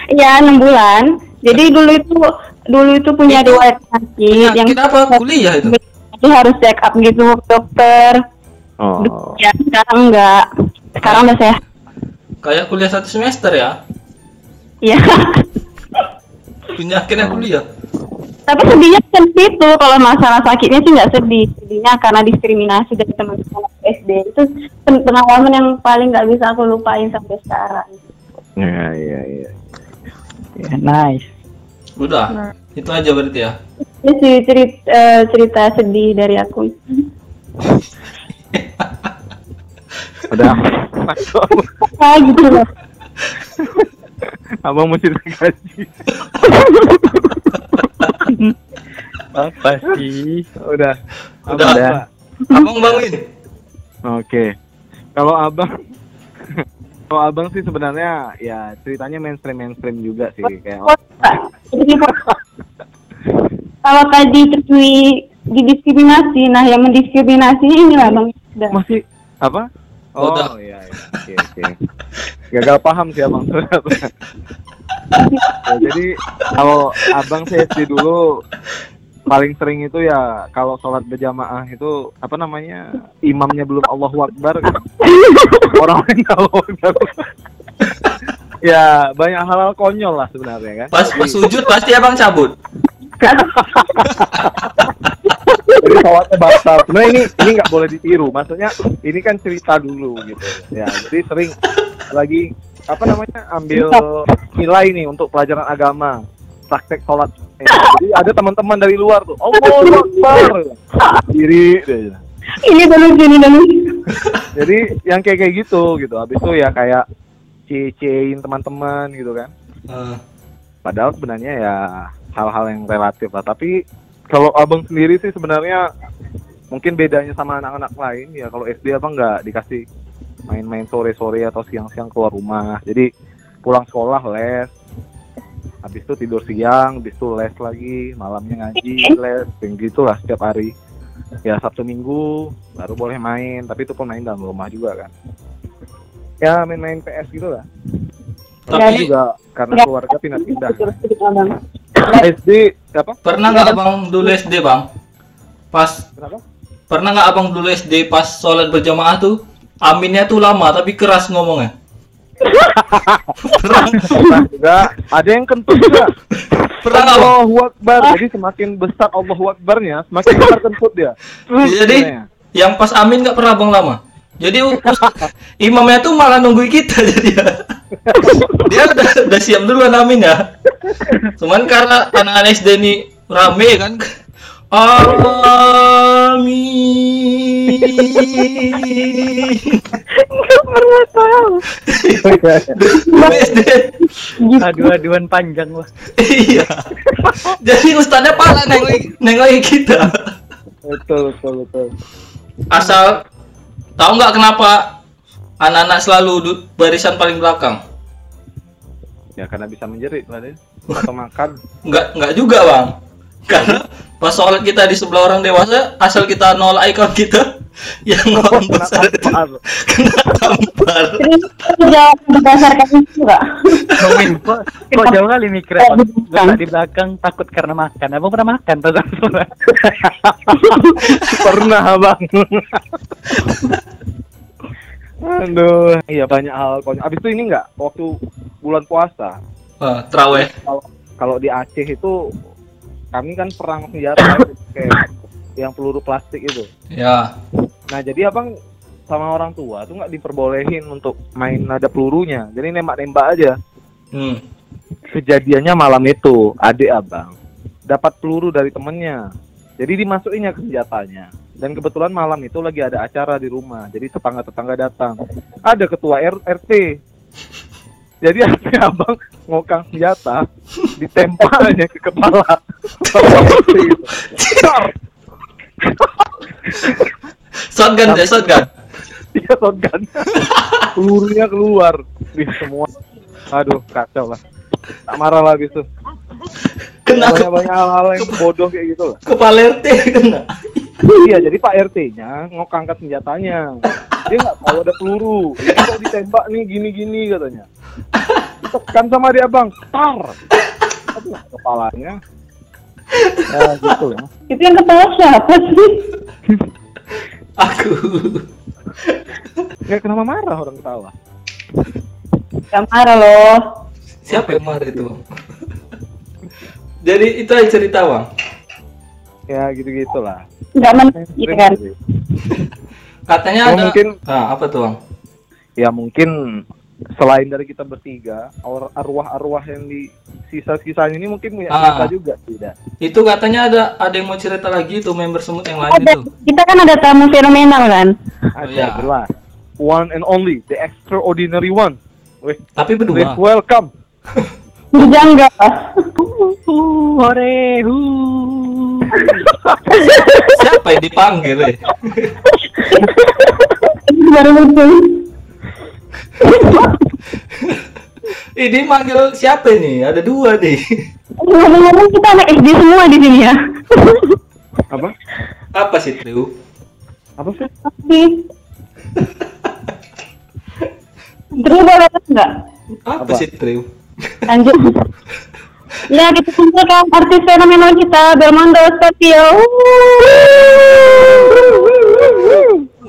[SPEAKER 2] Iya, enam bulan. Jadi dulu itu dulu itu punya
[SPEAKER 1] Itu
[SPEAKER 2] dua sakit yang
[SPEAKER 1] Penyakit apa? Kuliah itu?
[SPEAKER 2] jadi harus check up gitu ke dokter.
[SPEAKER 3] Oh.
[SPEAKER 2] Ya, sekarang enggak. Sekarang udah sehat.
[SPEAKER 1] Kayak kuliah satu semester ya?
[SPEAKER 2] Iya.
[SPEAKER 1] Penyakitnya kuliah.
[SPEAKER 2] Tapi sedihnya kan di situ kalau masalah sakitnya sih nggak sedih. Sedihnya karena diskriminasi dari teman-teman SD itu pen- pengalaman yang paling nggak bisa aku lupain sampai sekarang.
[SPEAKER 3] Iya iya iya.
[SPEAKER 5] Ya, nice.
[SPEAKER 1] Udah. Itu aja berarti ya.
[SPEAKER 2] Ini sih cerita, cerita sedih dari aku.
[SPEAKER 3] Udah.
[SPEAKER 2] Ah gitu loh.
[SPEAKER 3] Abang mesti gaji.
[SPEAKER 5] Apa sih?
[SPEAKER 3] Udah.
[SPEAKER 1] Udah.
[SPEAKER 3] Abang,
[SPEAKER 5] Udah.
[SPEAKER 1] Abang bangun.
[SPEAKER 3] Oke. Kalau abang kalau abang sih sebenarnya ya ceritanya mainstream mainstream juga sih kayak
[SPEAKER 2] kalau tadi terjui didiskriminasi, nah yang mendiskriminasi ini lah bang. Udah.
[SPEAKER 3] masih apa? Oh,
[SPEAKER 1] Udah.
[SPEAKER 3] iya iya. Oke oke. Gagal paham sih abang. Ya, jadi kalau abang sih SD dulu paling sering itu ya kalau sholat berjamaah itu apa namanya imamnya belum Allahu Akbar. Gitu. orang lain Allahu Akbar ya banyak hal-hal konyol lah sebenarnya kan.
[SPEAKER 1] Pas pas sujud pasti abang cabut.
[SPEAKER 3] jadi sholatnya batal sebenarnya ini ini nggak boleh ditiru. Maksudnya ini kan cerita dulu gitu. Ya jadi sering lagi apa namanya ambil nilai nih untuk pelajaran agama. Praktek sholat jadi ada teman-teman dari luar tuh. Allahu Akbar. Diri.
[SPEAKER 2] Ini dulu sini dulu.
[SPEAKER 3] jadi yang kayak kayak gitu gitu. Habis itu ya kayak cie-ciein teman-teman gitu kan.
[SPEAKER 1] Eh,
[SPEAKER 3] padahal sebenarnya ya hal-hal yang relatif lah. Tapi kalau abang sendiri sih sebenarnya mungkin bedanya sama anak-anak lain ya. Kalau SD abang nggak dikasih main-main sore-sore atau siang-siang keluar rumah. Jadi pulang sekolah les habis itu tidur siang habis itu les lagi malamnya ngaji les yang gitulah setiap hari. Ya sabtu minggu baru boleh main tapi itu pun main dalam rumah juga kan. Ya main-main PS gitu lah. Tapi juga karena keluarga pindah-pindah. SD apa?
[SPEAKER 1] Pernah nggak abang dulu SD bang? Pas
[SPEAKER 3] kenapa?
[SPEAKER 1] pernah nggak abang dulu SD pas sholat berjamaah tuh? Aminnya tuh lama tapi keras ngomongnya. Pernah
[SPEAKER 3] Nah, juga ada yang kentut juga
[SPEAKER 1] bang?
[SPEAKER 3] Allahu Akbar jadi semakin besar Allahu Akbarnya semakin besar kentut dia
[SPEAKER 1] Jadi
[SPEAKER 3] Sebenarnya.
[SPEAKER 1] yang pas amin nggak pernah abang lama. Jadi imamnya tuh malah nungguin kita jadi ya. Dia udah, udah siap dulu amin ya. Cuman karena anak-anak SD ini rame kan. Amin.
[SPEAKER 4] Nggak pernah tahu.
[SPEAKER 1] Dulu SD.
[SPEAKER 5] Adu-aduan panjang wah.
[SPEAKER 1] Iya. Jadi ustadznya pala nengok nengokin kita.
[SPEAKER 3] betul betul betul
[SPEAKER 1] Asal tahu nggak kenapa anak-anak selalu barisan paling belakang?
[SPEAKER 3] ya karena bisa menjerit lah deh atau makan
[SPEAKER 1] Nggak nggak juga bang. Karena pas sholat kita di sebelah orang dewasa, asal kita nolak ikon kita, yang ngomong besar kena tampar.
[SPEAKER 2] Berdasarkan itu
[SPEAKER 5] kok kok jauh kali mikirnya
[SPEAKER 2] Eh, di belakang.
[SPEAKER 5] Takut karena makan. Abang pernah makan pas sholat?
[SPEAKER 3] pernah bang aduh iya banyak hal konyol abis itu ini nggak waktu bulan puasa
[SPEAKER 1] teraweh.
[SPEAKER 3] kalau kalau di Aceh itu kami kan perang senjata kayak yang peluru plastik itu.
[SPEAKER 1] Ya.
[SPEAKER 3] nah jadi abang sama orang tua tuh nggak diperbolehin untuk main ada pelurunya. Jadi nembak-nembak aja.
[SPEAKER 1] Hmm.
[SPEAKER 3] kejadiannya malam itu adik abang dapat peluru dari temennya. Jadi dimasukinnya ke senjatanya. Dan kebetulan malam itu lagi ada acara di rumah. Jadi tetangga tetangga datang. Ada ketua R- RT jadi adik abang ngokang senjata ditempelnya ke kepala. RT!
[SPEAKER 1] Shotgun deh, shotgun.
[SPEAKER 3] dia shotgun. Pelurunya keluar. Di semua. Aduh kacau lah. Tak marah lah habis itu.
[SPEAKER 1] Kena ke,
[SPEAKER 3] banyak banyak hal-hal yang bodoh kayak gitu lah.
[SPEAKER 1] kepala RT kena.
[SPEAKER 3] iya jadi Pak RT-nya ngokangkat senjatanya dia nggak tahu ada peluru ini kok ditembak nih gini-gini katanya ditekan sama dia bang tar aduh kepalanya ya gitu ya
[SPEAKER 2] Itu yang ketawa siapa sih?
[SPEAKER 1] Aku.
[SPEAKER 3] ya kenapa marah orang ketawa
[SPEAKER 2] Gak marah loh.
[SPEAKER 1] Siapa yang marah itu? Bang? Jadi itu aja cerita bang.
[SPEAKER 3] ya gitu gitulah
[SPEAKER 2] Gak men gitu kan.
[SPEAKER 1] Katanya
[SPEAKER 3] Oh,
[SPEAKER 1] ada.
[SPEAKER 3] mungkin-
[SPEAKER 1] Ah, apa tuh bang?
[SPEAKER 3] ya mungkin selain dari kita bertiga ar- arwah-arwah yang di sisa-sisanya ini mungkin punya
[SPEAKER 1] Ah.
[SPEAKER 3] cerita juga tidak
[SPEAKER 1] Itu katanya ada ada yang mau cerita lagi tuh member semut yang lain
[SPEAKER 2] Ada,
[SPEAKER 1] itu.
[SPEAKER 2] kita kan ada tamu fenomenal kan?
[SPEAKER 3] ada
[SPEAKER 1] iya.
[SPEAKER 3] jelas one and only the extraordinary one Wih,
[SPEAKER 1] Tapi
[SPEAKER 3] please
[SPEAKER 1] berdua.
[SPEAKER 3] welcome
[SPEAKER 2] Berjangga.
[SPEAKER 5] Hore, hu.
[SPEAKER 1] Siapa yang dipanggil? Eh?
[SPEAKER 2] Itu baru lucu.
[SPEAKER 1] Ini manggil siapa nih? Ada dua nih.
[SPEAKER 2] Ngomong-ngomong kita anak SD semua di sini ya.
[SPEAKER 3] apa
[SPEAKER 1] Apa sih Trio?
[SPEAKER 3] apa sih
[SPEAKER 2] Tapi Terus boleh enggak?
[SPEAKER 1] Apa,
[SPEAKER 3] Apa?
[SPEAKER 1] sih Trio?
[SPEAKER 2] Lanjut. Ya, kita kumpulkan artis fenomenal kita, Belmondo Stevio.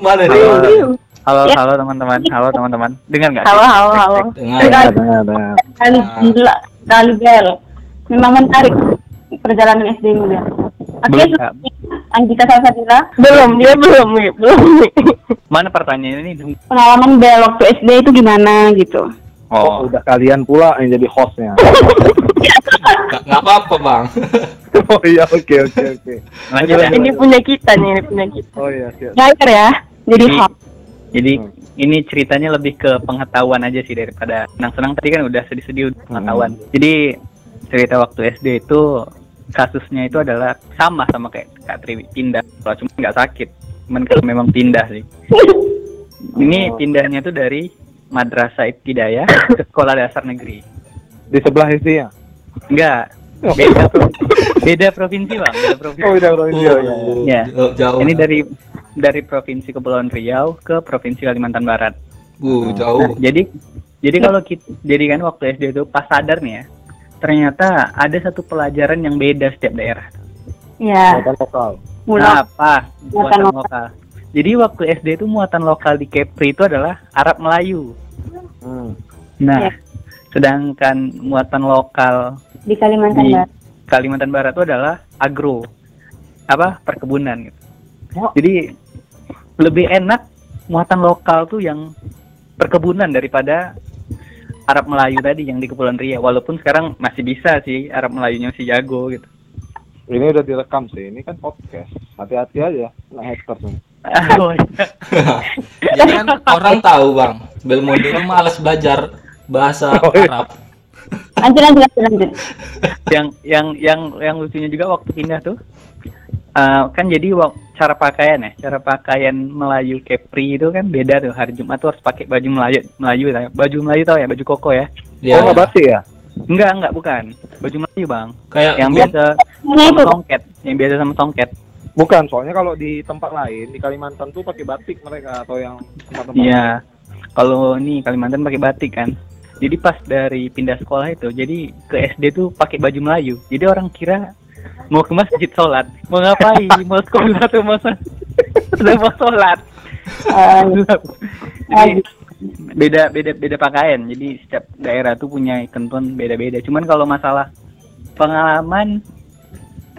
[SPEAKER 1] Mana nih?
[SPEAKER 5] Halo, halo,
[SPEAKER 2] Ya.
[SPEAKER 5] halo teman-teman. Halo teman-teman. Dengar nggak?
[SPEAKER 2] Halo, halo, halo.
[SPEAKER 1] Dengar.
[SPEAKER 3] Dengar dengar
[SPEAKER 2] kali gila, kali bel. Memang menarik perjalanan SD ini ya. Oke, Anggita Salsabila. Belum, dia belum, nih, belum. nih.
[SPEAKER 5] Mana pertanyaan ini?
[SPEAKER 2] Pengalaman bel waktu SD itu gimana gitu?
[SPEAKER 3] Oh.
[SPEAKER 5] Oh,
[SPEAKER 3] udah kalian pula yang jadi hostnya
[SPEAKER 1] Nggak apa-apa bang.
[SPEAKER 3] oh iya oke oke oke
[SPEAKER 5] lanjut ya.
[SPEAKER 2] Ini punya kita nih, ini punya kita.
[SPEAKER 3] oh iya siap
[SPEAKER 2] ya, jadi
[SPEAKER 5] Jadi-
[SPEAKER 2] hot.
[SPEAKER 5] Jadi ini ceritanya lebih ke pengetahuan aja sih daripada senang-senang tadi kan udah sedih-sedih udah pengetahuan. Jadi cerita waktu SD itu kasusnya itu adalah sama sama kayak Kak Tri pindah, kalau cuma nggak sakit, cuman kalau memang pindah sih. Ini pindahnya tuh dari Madrasah Ibtidayah ke sekolah dasar negeri.
[SPEAKER 3] di sebelah SD nya
[SPEAKER 5] Enggak, beda pro- beda provinsi bang, beda provinsi.
[SPEAKER 3] oh udah udah iya iya
[SPEAKER 5] Ya.
[SPEAKER 1] Jauh, jauh.
[SPEAKER 5] Ini dari dari provinsi Kepulauan Riau ke provinsi Kalimantan Barat.
[SPEAKER 1] Uh,
[SPEAKER 5] Nah,
[SPEAKER 1] jauh.
[SPEAKER 5] jadi jadi kalau kita jadi kan waktu SD itu pas sadar nih ya, ternyata ada satu pelajaran yang beda setiap daerah.
[SPEAKER 2] Ya,
[SPEAKER 3] Buatan lokal
[SPEAKER 2] mulai.
[SPEAKER 5] Apa?
[SPEAKER 2] Muatan lokal.
[SPEAKER 5] Jadi waktu SD itu muatan lokal di Kepri itu adalah Arab Melayu.
[SPEAKER 3] hmm.
[SPEAKER 5] Nah,
[SPEAKER 2] Ya.
[SPEAKER 5] sedangkan muatan lokal
[SPEAKER 2] di Kalimantan
[SPEAKER 5] di
[SPEAKER 2] Barat.
[SPEAKER 5] Kalimantan Barat itu adalah agro, apa perkebunan gitu.
[SPEAKER 3] Oh.
[SPEAKER 5] Jadi lebih enak muatan lokal tuh yang perkebunan daripada Arab Melayu tadi yang di Kepulauan Riau. Walaupun sekarang masih bisa sih Arab Melayunya masih jago gitu.
[SPEAKER 3] Ini udah direkam sih. Ini kan podcast. Hati-hati aja. Nah, haters nih.
[SPEAKER 1] Jadi kan orang tahu bang, Belmondo itu malas belajar bahasa
[SPEAKER 3] Oh, iya.
[SPEAKER 1] Arab.
[SPEAKER 2] Lanjut, lanjut, lanjut, lanjut.
[SPEAKER 5] yang yang yang yang lucunya juga waktu pindah tuh eh, kan jadi wak- cara pakaian ya cara pakaian Melayu Kepri itu kan beda tuh hari Jumat tuh harus pakai baju Melayu Melayu ya. baju Melayu tau ya baju koko ya
[SPEAKER 1] Dia
[SPEAKER 3] Oh, nggak batik ya?
[SPEAKER 5] enggak enggak bukan baju Melayu bang
[SPEAKER 1] kayak
[SPEAKER 5] yang
[SPEAKER 1] gua-
[SPEAKER 5] biasa sama tongket yang biasa sama tongket
[SPEAKER 3] Bukan, soalnya kalau di tempat lain di Kalimantan tuh pakai batik mereka atau yang tempat-tempat.
[SPEAKER 5] iya. kalau ini Kalimantan pakai batik kan. Jadi pas dari pindah sekolah itu jadi ke SD tuh pakai baju Melayu. Jadi orang kira mau ke masjid sholat. Mau ngapain? Mau sekolah tuh mau sholat. udah mau sholat? Jadi, beda beda beda pakaian. Jadi setiap daerah tuh punya ketentuan beda beda cuman kalau masalah pengalaman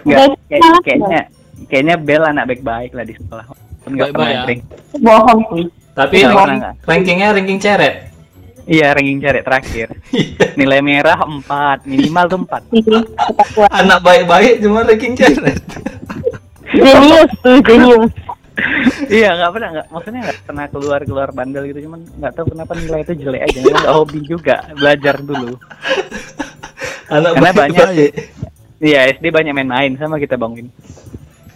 [SPEAKER 5] nggak kayak-
[SPEAKER 2] pengalaman.
[SPEAKER 5] kayaknya kayaknya Bel anak baik-baik lah di sekolah Walaupun nggak
[SPEAKER 1] Baik-baik
[SPEAKER 5] pernah
[SPEAKER 1] ya?
[SPEAKER 5] rank
[SPEAKER 2] bohong sih.
[SPEAKER 1] tapi ranking, rankingnya ranking ceret.
[SPEAKER 5] iya ranking cari terakhir nilai merah 4 minimal tuh 4
[SPEAKER 2] Sih, tetap kuat.
[SPEAKER 1] Anak baik-baik cuma ranking ceret.
[SPEAKER 4] Jenius tuh, jenius.
[SPEAKER 5] iya nggak pernah nggak maksudnya nggak pernah keluar keluar bandel gitu cuman nggak tahu kenapa nilai itu jelek aja nggak hobi juga belajar dulu
[SPEAKER 1] Anak
[SPEAKER 5] Karena banyak-
[SPEAKER 1] baik-baik.
[SPEAKER 5] iya SD banyak main-main sama kita bangun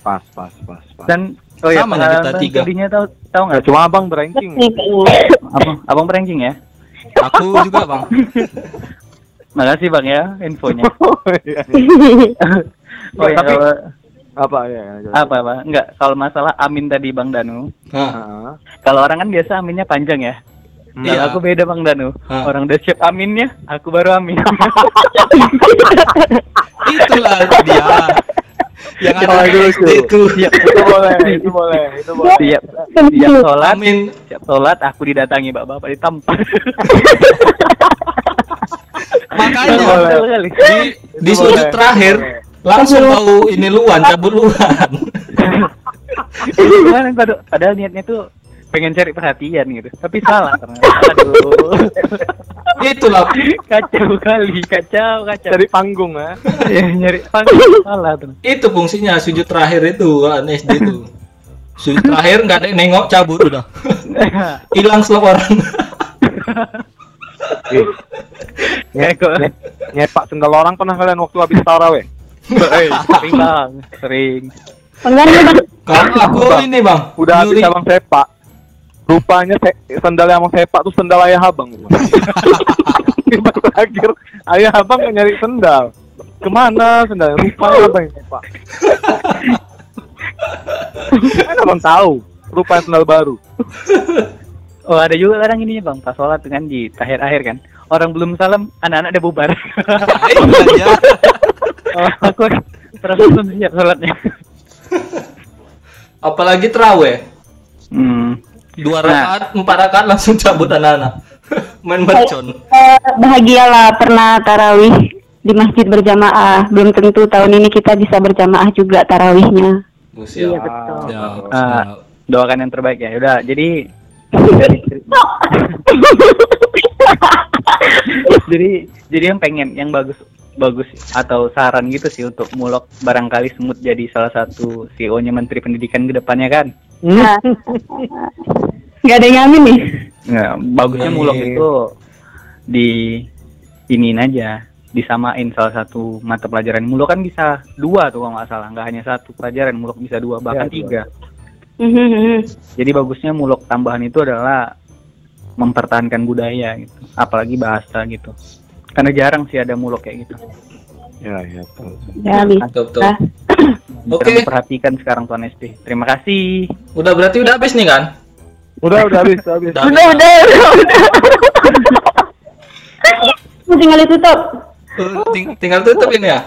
[SPEAKER 3] Pas, pas, pas, pas.
[SPEAKER 5] dan oh ya
[SPEAKER 1] Sama ya kita tiga.
[SPEAKER 5] studinya tahu tahu nggak
[SPEAKER 3] Nggak cuma abang beranking.
[SPEAKER 5] Abang abang ranking ya
[SPEAKER 1] Aku juga bang.
[SPEAKER 5] makasih bang ya infonya
[SPEAKER 3] Oh, iya.
[SPEAKER 5] oh ya
[SPEAKER 3] Tapi-
[SPEAKER 5] kalau
[SPEAKER 3] Apa ya? ya, ya.
[SPEAKER 5] apa pak nggak kalau masalah amin tadi bang Danu
[SPEAKER 1] Hah,
[SPEAKER 5] kalau orang kan biasa aminnya panjang ya
[SPEAKER 1] Iya.
[SPEAKER 5] Kalau aku beda bang Danu
[SPEAKER 1] Hah.
[SPEAKER 5] orang udah siap aminnya aku baru amin
[SPEAKER 1] itulah dia. Yang ada di
[SPEAKER 3] itu lucu.
[SPEAKER 1] itu.
[SPEAKER 5] siap
[SPEAKER 3] itu boleh, itu boleh, itu boleh.
[SPEAKER 5] siap siap sholat
[SPEAKER 1] Amin.
[SPEAKER 5] siap sholat aku didatangi bapak-bapak ditampar
[SPEAKER 1] Makanya di, di
[SPEAKER 3] boleh.
[SPEAKER 1] terakhir langsung bau ini luan cabut luan.
[SPEAKER 5] Padahal niatnya tuh pengen cari perhatian gitu tapi salah ternyata aduh
[SPEAKER 1] Itulah
[SPEAKER 5] kacau kali kacau kacau
[SPEAKER 3] Dari panggung ya.
[SPEAKER 5] ya nyari panggung salah tuh
[SPEAKER 1] itu fungsinya sujud terakhir itu kan SD itu. Sujud terakhir nggak ada nengok cabut udah. Hilang selap orang.
[SPEAKER 5] Ya kok
[SPEAKER 3] nye- nyepak sendal orang pernah kalian waktu habis taraweh?
[SPEAKER 5] Eh, sering bang sering
[SPEAKER 2] Penggan nih, Bang.
[SPEAKER 1] Kalau aku ini bang,
[SPEAKER 3] Udah habis abang sepak. Rupanya se- sendal yang abang sepak tuh sendal ayah abang. Terakhir ayah abang nggak nyari sendal. Ke mana sendal? Rupanya abang yang sepak. kan abang tahu. Rupanya sendal baru.
[SPEAKER 5] oh ada juga kadang ininya bang pas sholat kan di akhir akhir kan orang belum salam anak-anak udah bubar
[SPEAKER 1] Iya,
[SPEAKER 5] oh, aku terus belum siap sholatnya
[SPEAKER 1] Apalagi teraweh.
[SPEAKER 5] hmm.
[SPEAKER 1] Dua
[SPEAKER 5] Nah.
[SPEAKER 1] rakaat, empat rakaat langsung cabut anak-anak. Main mercon.
[SPEAKER 2] Eh, bahagialah pernah tarawih di masjid berjamaah. Belum tentu tahun ini kita bisa berjamaah juga tarawihnya.
[SPEAKER 1] Oh, siap.
[SPEAKER 4] Iya, betul.
[SPEAKER 1] Siap,
[SPEAKER 5] Ah,
[SPEAKER 1] siap.
[SPEAKER 5] doakan yang terbaik ya udah jadi dari jadi jadi yang pengen yang bagus bagus atau saran gitu sih untuk mulok barangkali semut jadi salah satu CEO-nya Menteri Pendidikan ke depannya kan.
[SPEAKER 2] Nah, nggak ada yang ngamin nih.
[SPEAKER 5] Nah, bagusnya
[SPEAKER 1] Amin.
[SPEAKER 5] mulok itu di iniin aja disamain salah satu mata pelajaran mulok kan bisa dua tuh kalau nggak salah nggak hanya satu pelajaran mulok bisa dua bahkan
[SPEAKER 3] Ya, dua.
[SPEAKER 5] tiga
[SPEAKER 2] Mhm.
[SPEAKER 5] jadi bagusnya mulok tambahan itu adalah mempertahankan budaya gitu apalagi bahasa gitu karena jarang sih ada mulok kayak gitu
[SPEAKER 3] Ya, ya. betul.
[SPEAKER 2] Ya, bisa.
[SPEAKER 1] Betul, betul. Oke.
[SPEAKER 5] Bisa perhatikan sekarang tuan SD terima kasih
[SPEAKER 1] Udah berarti udah habis nih kan?
[SPEAKER 3] Udah, udah habis, udah habis.
[SPEAKER 1] Udah.
[SPEAKER 4] Udah, udah, udah, udah.
[SPEAKER 2] Tinggal ditutup.
[SPEAKER 1] Uh, ting- tinggal tutup ini ya.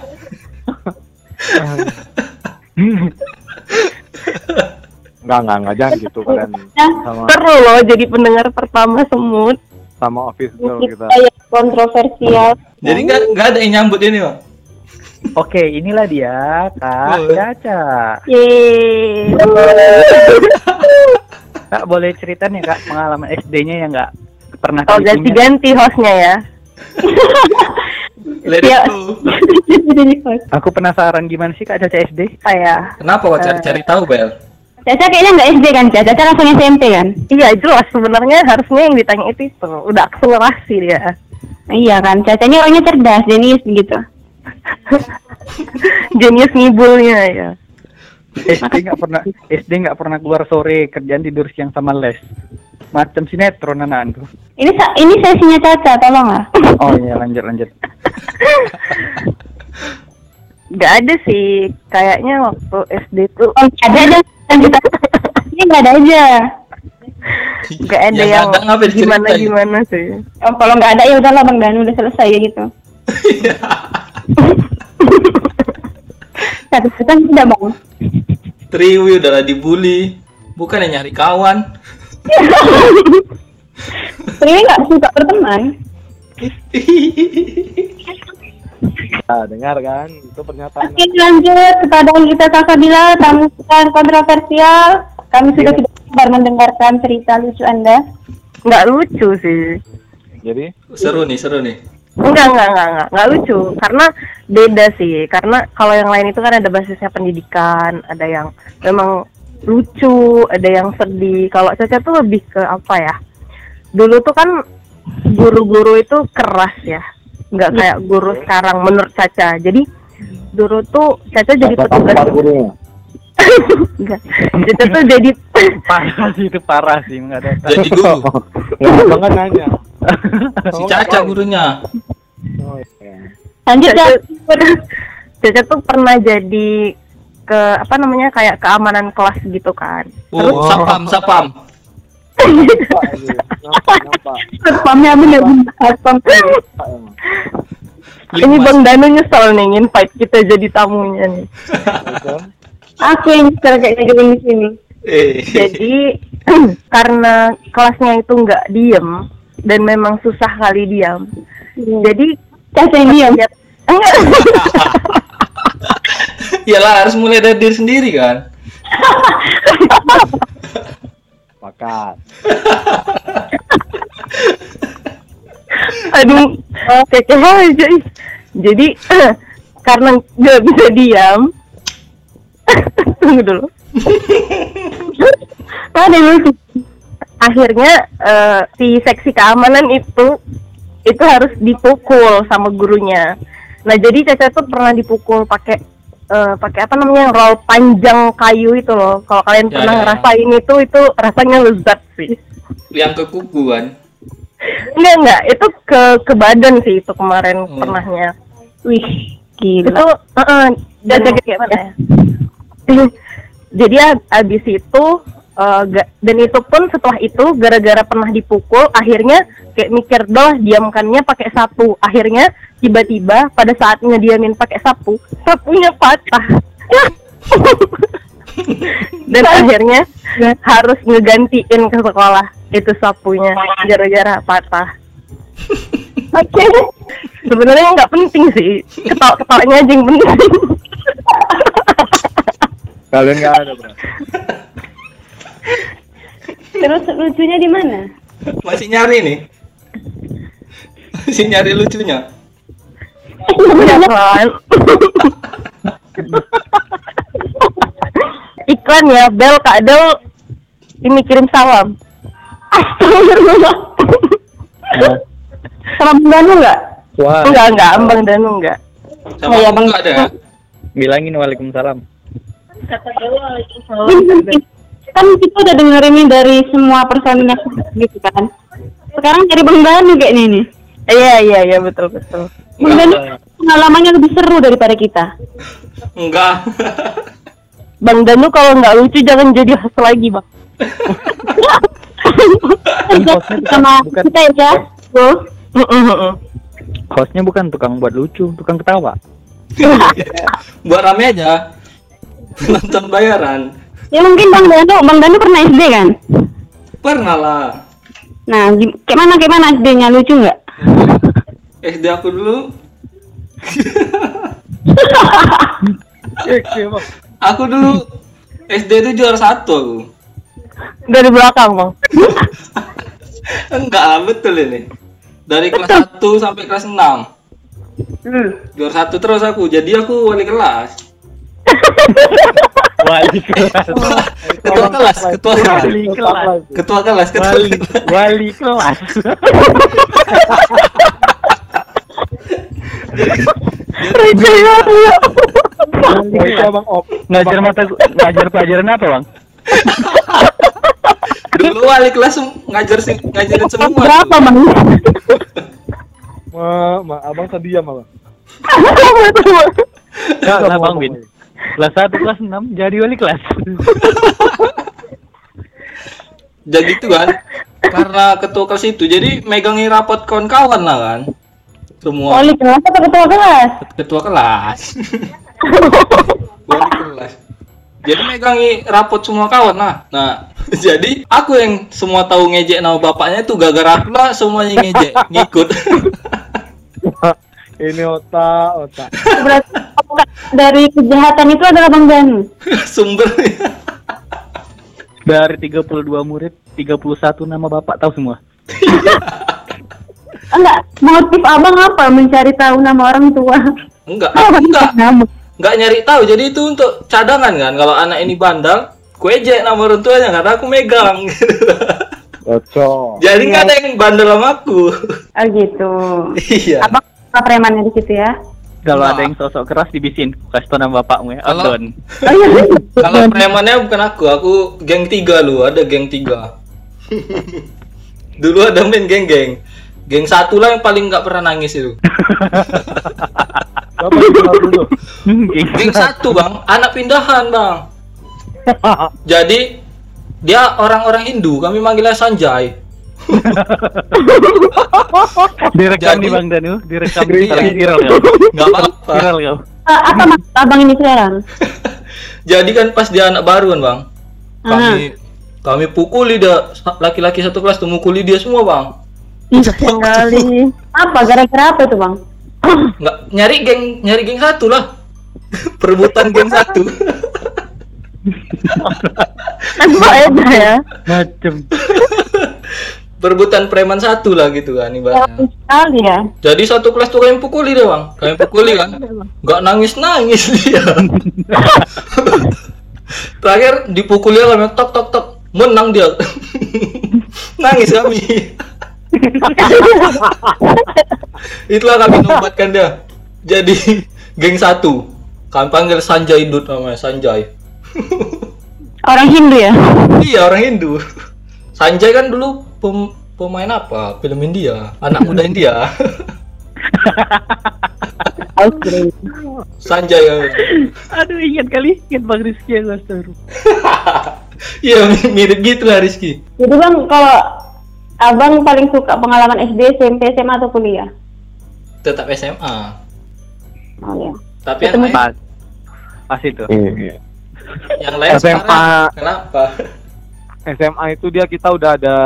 [SPEAKER 3] Enggak, enggak, enggak jangan gitu kalian sama
[SPEAKER 4] Seru loh jadi pendengar pertama semut.
[SPEAKER 3] sama office girl kita.
[SPEAKER 2] Yang kontroversial.
[SPEAKER 1] Jadi nggak nggak ada yang nyambut ini bang.
[SPEAKER 5] Oke inilah dia kak
[SPEAKER 1] Oh.
[SPEAKER 5] Caca
[SPEAKER 2] Yeay.
[SPEAKER 5] Kak boleh cerita nih kak pengalaman SD-nya yang nggak pernah
[SPEAKER 4] Oh
[SPEAKER 5] kali punya?
[SPEAKER 4] ganti-ganti hostnya ya.
[SPEAKER 1] Let it
[SPEAKER 2] Ya.
[SPEAKER 1] go.
[SPEAKER 2] Jadi host.
[SPEAKER 5] Aku penasaran gimana sih kak Caca SD?
[SPEAKER 4] Saya.
[SPEAKER 1] Kenapa kok cari-cari tahu, Bel?
[SPEAKER 2] Caca kayaknya nggak SD kan, Caca? Caca langsung SMP kan?
[SPEAKER 4] Iya jelas sebenarnya harusnya yang ditanya itu itu udah akselerasi dia.
[SPEAKER 2] Iya kan, Caca ini orangnya cerdas, jenius gitu.
[SPEAKER 4] Jenius ngibulnya ya.
[SPEAKER 5] SD nggak pernah SD nggak pernah keluar sore kerjaan tidur siang sama les. Macam sinetron anak tuh.
[SPEAKER 2] Ini ini sesinya Caca, tolong lah.
[SPEAKER 5] Oh iya lanjut lanjut.
[SPEAKER 4] Gak ada sih kayaknya waktu SD tuh
[SPEAKER 2] Oh, ada aja lanjut. Ini nggak ada aja.
[SPEAKER 4] gak ada
[SPEAKER 1] Yang
[SPEAKER 4] yang,
[SPEAKER 1] ada ngapain
[SPEAKER 4] gimana gimana sih.
[SPEAKER 2] Oh, kalau nggak ada ya udahlah Bang Danu udah selesai ya gitu. Satu persen tidak bang.
[SPEAKER 1] Triwi udah dibully. Bukan yang nyari kawan.
[SPEAKER 2] Ini nggak suka berteman.
[SPEAKER 3] Nah, dengar kan? Itu pernyataan.
[SPEAKER 2] Oke lanjut kepada kita Kakabila tamu yang kontroversial. Kami sudah tidak sabar mendengarkan cerita lucu Anda.
[SPEAKER 4] Nggak lucu sih.
[SPEAKER 3] Jadi,
[SPEAKER 1] seru nih, seru nih.
[SPEAKER 4] Enggak, enggak, enggak, enggak, enggak lucu. Karena beda sih. Karena kalau yang lain itu kan ada basisnya pendidikan, ada yang memang lucu, ada yang sedih. Kalau Caca tuh lebih ke apa ya? Dulu tuh kan guru-guru itu keras ya. Enggak kayak guru sekarang menurut Caca. Jadi dulu tuh Caca jadi petugas. Enggak. Caca tuh jadi
[SPEAKER 5] Parah sih itu parah sih nggak ada.
[SPEAKER 1] Jadi dulu
[SPEAKER 3] Ya, abang kan nanya.
[SPEAKER 1] si Caca gurunya.
[SPEAKER 3] Oh, iya.
[SPEAKER 2] Lanjut ya.
[SPEAKER 4] Caca, Caca tuh pernah jadi ke apa namanya kayak keamanan kelas gitu kan.
[SPEAKER 1] Oh, sapam, sapam.
[SPEAKER 3] Nampak aja. Nampak, nampak.
[SPEAKER 2] Spamnya bener-bener spam.
[SPEAKER 3] Nampak emang.
[SPEAKER 4] Ini
[SPEAKER 1] Link
[SPEAKER 4] Bang. Danu nyesel nih invite kita jadi tamunya nih.
[SPEAKER 2] Aku yang nyesel kayaknya join di sini.
[SPEAKER 1] Eh.
[SPEAKER 4] Jadi karena kelasnya itu nggak diem dan memang susah kali diam. Jadi
[SPEAKER 2] Caca yang diam.
[SPEAKER 4] ya
[SPEAKER 1] Iyalah harus mulai dari diri sendiri kan.
[SPEAKER 3] Pakat.
[SPEAKER 4] aduh keke aja. Jadi karena nggak bisa diam. Tunggu dulu.
[SPEAKER 2] Ada yang lucu.
[SPEAKER 4] Akhirnya eh, si seksi keamanan itu itu harus dipukul sama gurunya. Nah jadi Caca tuh pernah dipukul pakai eh, pakai apa namanya roll panjang kayu itu loh. Kalau kalian
[SPEAKER 1] Ya,
[SPEAKER 4] pernah
[SPEAKER 1] ya.
[SPEAKER 4] ngerasain itu itu rasanya lezat sih.
[SPEAKER 1] Yang ke kuku kan.
[SPEAKER 4] Enggak enggak itu ke ke badan sih itu kemarin
[SPEAKER 1] Hmm.
[SPEAKER 4] pernahnya.
[SPEAKER 2] Wih,
[SPEAKER 4] Itu
[SPEAKER 2] gila.
[SPEAKER 4] uh dan
[SPEAKER 2] Dan
[SPEAKER 4] kayak mana ya? jadi ab- abis itu ga- dan itu pun setelah itu gara-gara pernah dipukul akhirnya kayak mikir doh diamkannya pakai sapu. Akhirnya tiba-tiba pada saat ngediamin pakai sapu sapunya patah. Dan akhirnya harus ngegantiin ke sekolah itu sapunya gara-gara patah.
[SPEAKER 2] Oke.
[SPEAKER 4] sebenarnya nggak penting sih. Ketawa-ketawanya aja yang penting.
[SPEAKER 3] Kalian nggak ada, bro.
[SPEAKER 2] Terus lucunya di mana?
[SPEAKER 1] Masih nyari nih. Masih nyari lucunya.
[SPEAKER 4] Kan? Iklan ya, Bel Kak Del ini kirim salam.
[SPEAKER 2] Astagfirullah. Bang Danu nggak?
[SPEAKER 5] Wah,
[SPEAKER 4] Enggak, enggak, Ambang Danu enggak.
[SPEAKER 1] Sama
[SPEAKER 2] Oh, iya,
[SPEAKER 1] aku
[SPEAKER 2] Bang.
[SPEAKER 1] nggak ada.
[SPEAKER 5] bilangin waalaikumsalam.
[SPEAKER 2] Kan kita udah dengerin ini dari semua personilnya gitu kan. Sekarang dari Bang Danu kayaknya nih.
[SPEAKER 4] Iya, iya, iya, betul, betul.
[SPEAKER 2] Bang Danu pengalamannya lebih seru daripada kita.
[SPEAKER 1] Enggak.
[SPEAKER 4] Bang Danu kalau nggak lucu jangan jadi host lagi, Bang.
[SPEAKER 2] Sama
[SPEAKER 5] bukan-
[SPEAKER 2] kita ya, Bro.
[SPEAKER 5] Hostnya bukan tukang buat lucu, tukang ketawa.
[SPEAKER 1] Buat rame aja. Nonton bayaran.
[SPEAKER 2] Ya mungkin Bang Danu, Bang Danu pernah SD kan?
[SPEAKER 1] Pernah lah.
[SPEAKER 2] Nah, gim- kayak mana kayak mana SD-nya lucu nggak?
[SPEAKER 1] SD aku dulu. Aku dulu SD itu juara satu aku.
[SPEAKER 4] Dari belakang, Bang.
[SPEAKER 1] Enggak lah, betul ini. Dari kelas 1 sampai kelas 6.
[SPEAKER 4] Hmm.
[SPEAKER 1] Juara satu terus aku. Jadi aku wali kelas.
[SPEAKER 5] Wali kelas.
[SPEAKER 1] Ketua kelas, ketua kelas.
[SPEAKER 5] Wali kelas.
[SPEAKER 1] Ketua kelas, ketua
[SPEAKER 5] Wali,
[SPEAKER 1] kelas.
[SPEAKER 5] wali kelas.
[SPEAKER 3] Oh, itu abang op.
[SPEAKER 5] Ngajar mata ngajar pelajaran apa, Bang?
[SPEAKER 1] Dulu wali kelas ngajar sih ngajarin semua.
[SPEAKER 2] Berapa, Bang?
[SPEAKER 3] Ma, ma, abang sedia malah.
[SPEAKER 5] Enggak lah, Bang Win. Kelas 1, kelas 6 jadi wali kelas.
[SPEAKER 1] Jadi itu kan karena ketua kelas itu jadi megangi rapot kawan-kawan lah kan. Semua
[SPEAKER 2] Wali kelas atau ketua kelas?
[SPEAKER 1] ketua kelas. wali kelas. Jadi megangi rapot semua kawan lah. Nah, jadi aku yang semua tahu ngejek nama bapaknya tuh gara-gara aku lah semuanya ngejek, ngikut.
[SPEAKER 3] Ini otak, otak.
[SPEAKER 2] Berarti dari kejahatan itu adalah Bang Danu.
[SPEAKER 1] Sumbernya.
[SPEAKER 5] Dari 32 murid, 31 nama bapak tahu semua.
[SPEAKER 2] Enggak, motif abang apa? Mencari tahu nama orang tua.
[SPEAKER 1] Enggak, enggak.
[SPEAKER 2] Nama.
[SPEAKER 1] Enggak nyari tahu. Jadi itu untuk cadangan kan. Kalau anak ini bandal, ku ejek nama orang tuanya karena aku megang.
[SPEAKER 3] Cocok.
[SPEAKER 1] Jadi nggak ada yang bandel sama aku.
[SPEAKER 2] Oh gitu.
[SPEAKER 1] iya.
[SPEAKER 2] Abang apa premannya di situ ya?
[SPEAKER 5] Kalau
[SPEAKER 1] Nah.
[SPEAKER 5] ada yang sosok keras dibisin, kasih tau nama bapakmu ya.
[SPEAKER 1] Kalau-.
[SPEAKER 2] Oh iya.
[SPEAKER 1] Kalau premannya bukan aku, aku geng tiga lu, ada geng tiga. Dulu ada main geng-geng. Geng satu lah yang paling nggak pernah nangis itu. Geng satu bang, anak pindahan bang. Jadi dia orang-orang Hindu, kami manggilnya Sanjay.
[SPEAKER 5] Direkam
[SPEAKER 1] Jadi-
[SPEAKER 5] nih Bang Danu, direkam
[SPEAKER 3] Iya.
[SPEAKER 5] sekarang viral kau.
[SPEAKER 1] Nggak apa-apa.
[SPEAKER 5] Viral kau.
[SPEAKER 2] Apa maksud abang ini sekarang?
[SPEAKER 1] Jadi kan pas dia anak baru kan bang, kami kami pukuli dia laki-laki satu kelas tuh mukuli dia semua bang.
[SPEAKER 2] Ih, sekali. Apa? Gara-gara apa itu bang?
[SPEAKER 1] Nggak nyari geng nyari geng satu lah. Perebutan geng satu.
[SPEAKER 2] Kan beda ya.
[SPEAKER 5] Macem.
[SPEAKER 1] Perebutan preman satu lah gitu kan ibaratnya.
[SPEAKER 2] Yang sekali ya.
[SPEAKER 1] Jadi satu kelas tuh kami pukuli dia bang, kami pukuli kan, nggak nangis nangis dia. Terakhir dipukuli kami tok tok tok, menang dia, nangis kami. Itulah kami nobatkan dia. Jadi geng satu, kami panggil Sanjay Dut namanya Sanjay.
[SPEAKER 2] Orang Hindu ya?
[SPEAKER 1] Iya orang Hindu. Sanjay kan dulu pem- pemain apa? Film India, anak muda India. Sanjay kan.
[SPEAKER 5] Aduh ingat kali, ingat Bang Rizky ya astagfirullah.
[SPEAKER 1] Iya mirip gitu lah Rizky.
[SPEAKER 2] Jadi bang, kalau abang paling suka pengalaman SD, SMP, SMA atau kuliah?
[SPEAKER 1] Tetap SMA.
[SPEAKER 2] Oh ya.
[SPEAKER 1] Tapi yang
[SPEAKER 2] Ketemu
[SPEAKER 1] lain,
[SPEAKER 5] Pas. Pas itu.
[SPEAKER 3] Iya.
[SPEAKER 1] yang lain
[SPEAKER 3] SMA.
[SPEAKER 1] sekarang kenapa?
[SPEAKER 3] SMA itu dia kita udah ada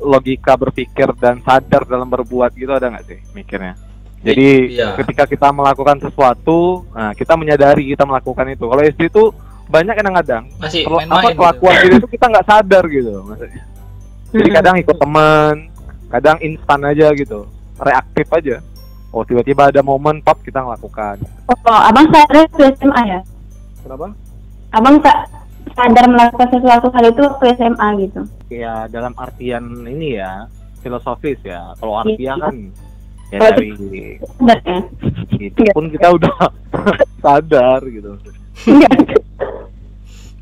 [SPEAKER 3] logika berpikir dan sadar dalam berbuat gitu ada nggak sih mikirnya? Jadi
[SPEAKER 1] Iya.
[SPEAKER 3] ketika kita melakukan sesuatu, nah kita menyadari kita melakukan itu. Kalau SD itu banyak kadang-kadang
[SPEAKER 1] Masih
[SPEAKER 3] perlu-
[SPEAKER 1] main-main
[SPEAKER 3] apa
[SPEAKER 1] gitu.
[SPEAKER 3] kelakuan diri itu kita nggak sadar gitu maksudnya. Jadi kadang ikut teman, kadang instan aja gitu, reaktif aja. Oh tiba-tiba ada momen pop kita ngelakukan.
[SPEAKER 2] Oh, abang sadar SMA ya?
[SPEAKER 3] Kenapa?
[SPEAKER 2] Abang sa- sadar melakukan sesuatu hal itu waktu SMA gitu?
[SPEAKER 3] Ya dalam artian ini ya filosofis ya. Kalau artian kan ya dari
[SPEAKER 2] Sadar ya?
[SPEAKER 3] itu pun kita udah sadar gitu.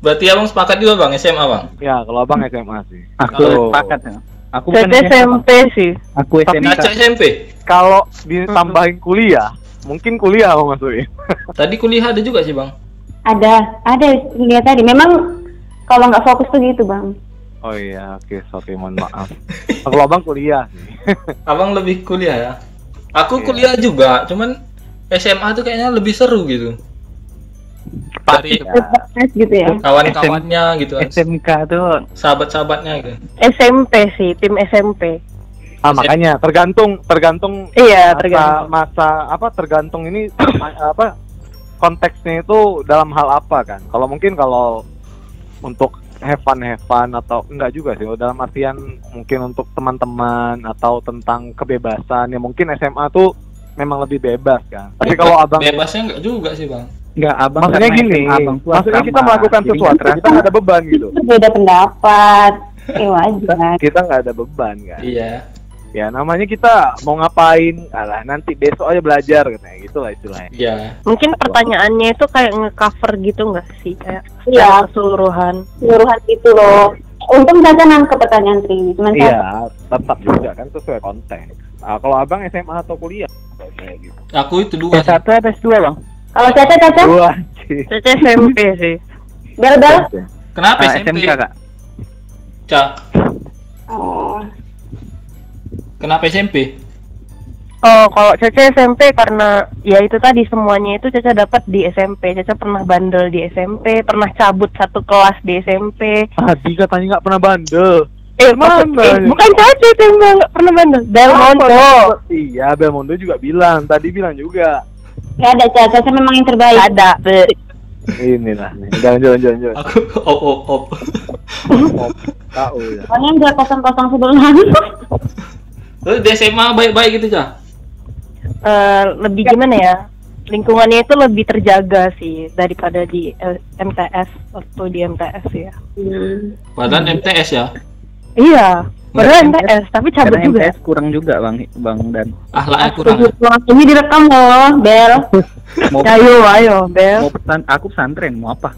[SPEAKER 1] Berarti abang sepakat juga bang SMA bang.
[SPEAKER 3] Ya kalau abang SMA sih.
[SPEAKER 5] Aku
[SPEAKER 3] Kalau-
[SPEAKER 5] sepakat ya. Aku bukan
[SPEAKER 4] SMP sih.
[SPEAKER 5] Aku
[SPEAKER 3] Tapi-
[SPEAKER 5] SMK.
[SPEAKER 1] Ngaca SMP.
[SPEAKER 3] Kalau ditambahin kuliah, mungkin kuliah mau masukin.
[SPEAKER 1] Tadi kuliah ada juga sih bang.
[SPEAKER 2] Ada, ada kuliah tadi. Memang kalau nggak fokus tuh gitu bang.
[SPEAKER 3] Oh iya, oke, sorry, mohon maaf. Kalau abang kuliah sih.
[SPEAKER 1] Abang lebih kuliah ya. Aku
[SPEAKER 3] Iya.
[SPEAKER 1] kuliah juga, cuman SMA tuh kayaknya lebih seru gitu. Dari
[SPEAKER 2] Tes gitu ya.
[SPEAKER 1] kawan-kawannya gitu kan.
[SPEAKER 5] SMK tuh
[SPEAKER 1] Sahabat-sahabatnya gitu.
[SPEAKER 4] SMP sih, tim SMP.
[SPEAKER 3] Ah, makanya tergantung tergantung
[SPEAKER 4] Iya,
[SPEAKER 3] masa,
[SPEAKER 4] tergantung.
[SPEAKER 3] masa apa tergantung ini apa konteksnya itu dalam hal apa kan. Kalau mungkin kalau untuk have fun have fun atau enggak juga sih dalam artian mungkin untuk teman-teman atau tentang kebebasan ya mungkin SMA tuh memang lebih bebas kan tapi kalau abang
[SPEAKER 1] Bebasnya enggak juga sih, Bang.
[SPEAKER 5] Enggak, abang
[SPEAKER 3] maksudnya gini
[SPEAKER 5] abang
[SPEAKER 3] maksudnya kita
[SPEAKER 5] asrama.
[SPEAKER 3] melakukan sesuatu
[SPEAKER 5] nggak
[SPEAKER 3] kita
[SPEAKER 5] terasa.
[SPEAKER 3] nggak ada beban gitu
[SPEAKER 2] Berbeda pendapat. Ya wajar.
[SPEAKER 3] kita nggak ada beban kan
[SPEAKER 1] Iya.
[SPEAKER 3] Ya namanya kita mau ngapain alah nanti besok aja belajar katanya gitu lah istilahnya
[SPEAKER 1] Iya.
[SPEAKER 4] Mungkin pertanyaannya itu kayak nge-cover gitu nggak sih? Kayak
[SPEAKER 2] Iya.
[SPEAKER 4] secara keseluruhan.
[SPEAKER 2] Keseluruhan gitu loh. Untung saja nangkep pertanyaan Tri. Cuman
[SPEAKER 3] iya tetap juga kan sesuai konteks nah, kalau abang SMA atau kuliah kayak gitu
[SPEAKER 1] Aku itu dua. sih.
[SPEAKER 5] S1 atau S2, Bang?
[SPEAKER 2] kalau Caca Caca,
[SPEAKER 3] dua
[SPEAKER 4] Caca SMP sih.
[SPEAKER 2] bel bel.
[SPEAKER 1] Kenapa
[SPEAKER 5] Ah,
[SPEAKER 1] SMP?
[SPEAKER 5] SMK, Kak.
[SPEAKER 1] Cak.
[SPEAKER 2] Oh,
[SPEAKER 1] Kenapa SMP?
[SPEAKER 4] Oh, kalau Caca SMP karena ya itu tadi semuanya itu Caca dapat di SMP. Caca pernah bandel di SMP, pernah cabut satu kelas di SMP.
[SPEAKER 3] tadi katanya nggak pernah bandel
[SPEAKER 4] Eh,
[SPEAKER 3] Mana
[SPEAKER 4] eh,
[SPEAKER 3] ya?
[SPEAKER 4] bukan Caca itu yang nggak pernah bandel. Belmondo.
[SPEAKER 3] iya Belmondo juga bilang tadi bilang juga
[SPEAKER 2] nggak ada Caca. Caca memang yang terbaik.
[SPEAKER 4] Ada. Be.
[SPEAKER 3] inilah nih jangan jangan jangan jangan
[SPEAKER 1] Aku op op op.
[SPEAKER 3] tahu ya
[SPEAKER 2] Soalnya dia kosong kosong
[SPEAKER 1] Terus di SMA baik-baik gitu, Cak?
[SPEAKER 4] Eh, lebih gimana ya? Lingkungannya itu lebih terjaga sih daripada di eh, MTS waktu di MTS ya.
[SPEAKER 2] Hmm.
[SPEAKER 1] Padahal MTS ya.
[SPEAKER 4] Iya, padahal MTS tapi cabut juga.
[SPEAKER 5] MTS kurang juga, Bang, Bang Dan.
[SPEAKER 1] Ahlaknya kurang.
[SPEAKER 2] Tujuh Ini direkam loh, Bel.
[SPEAKER 5] Mau
[SPEAKER 4] Ayo, ayo, Bel.
[SPEAKER 5] mau pesan aku pesantren, mau apa?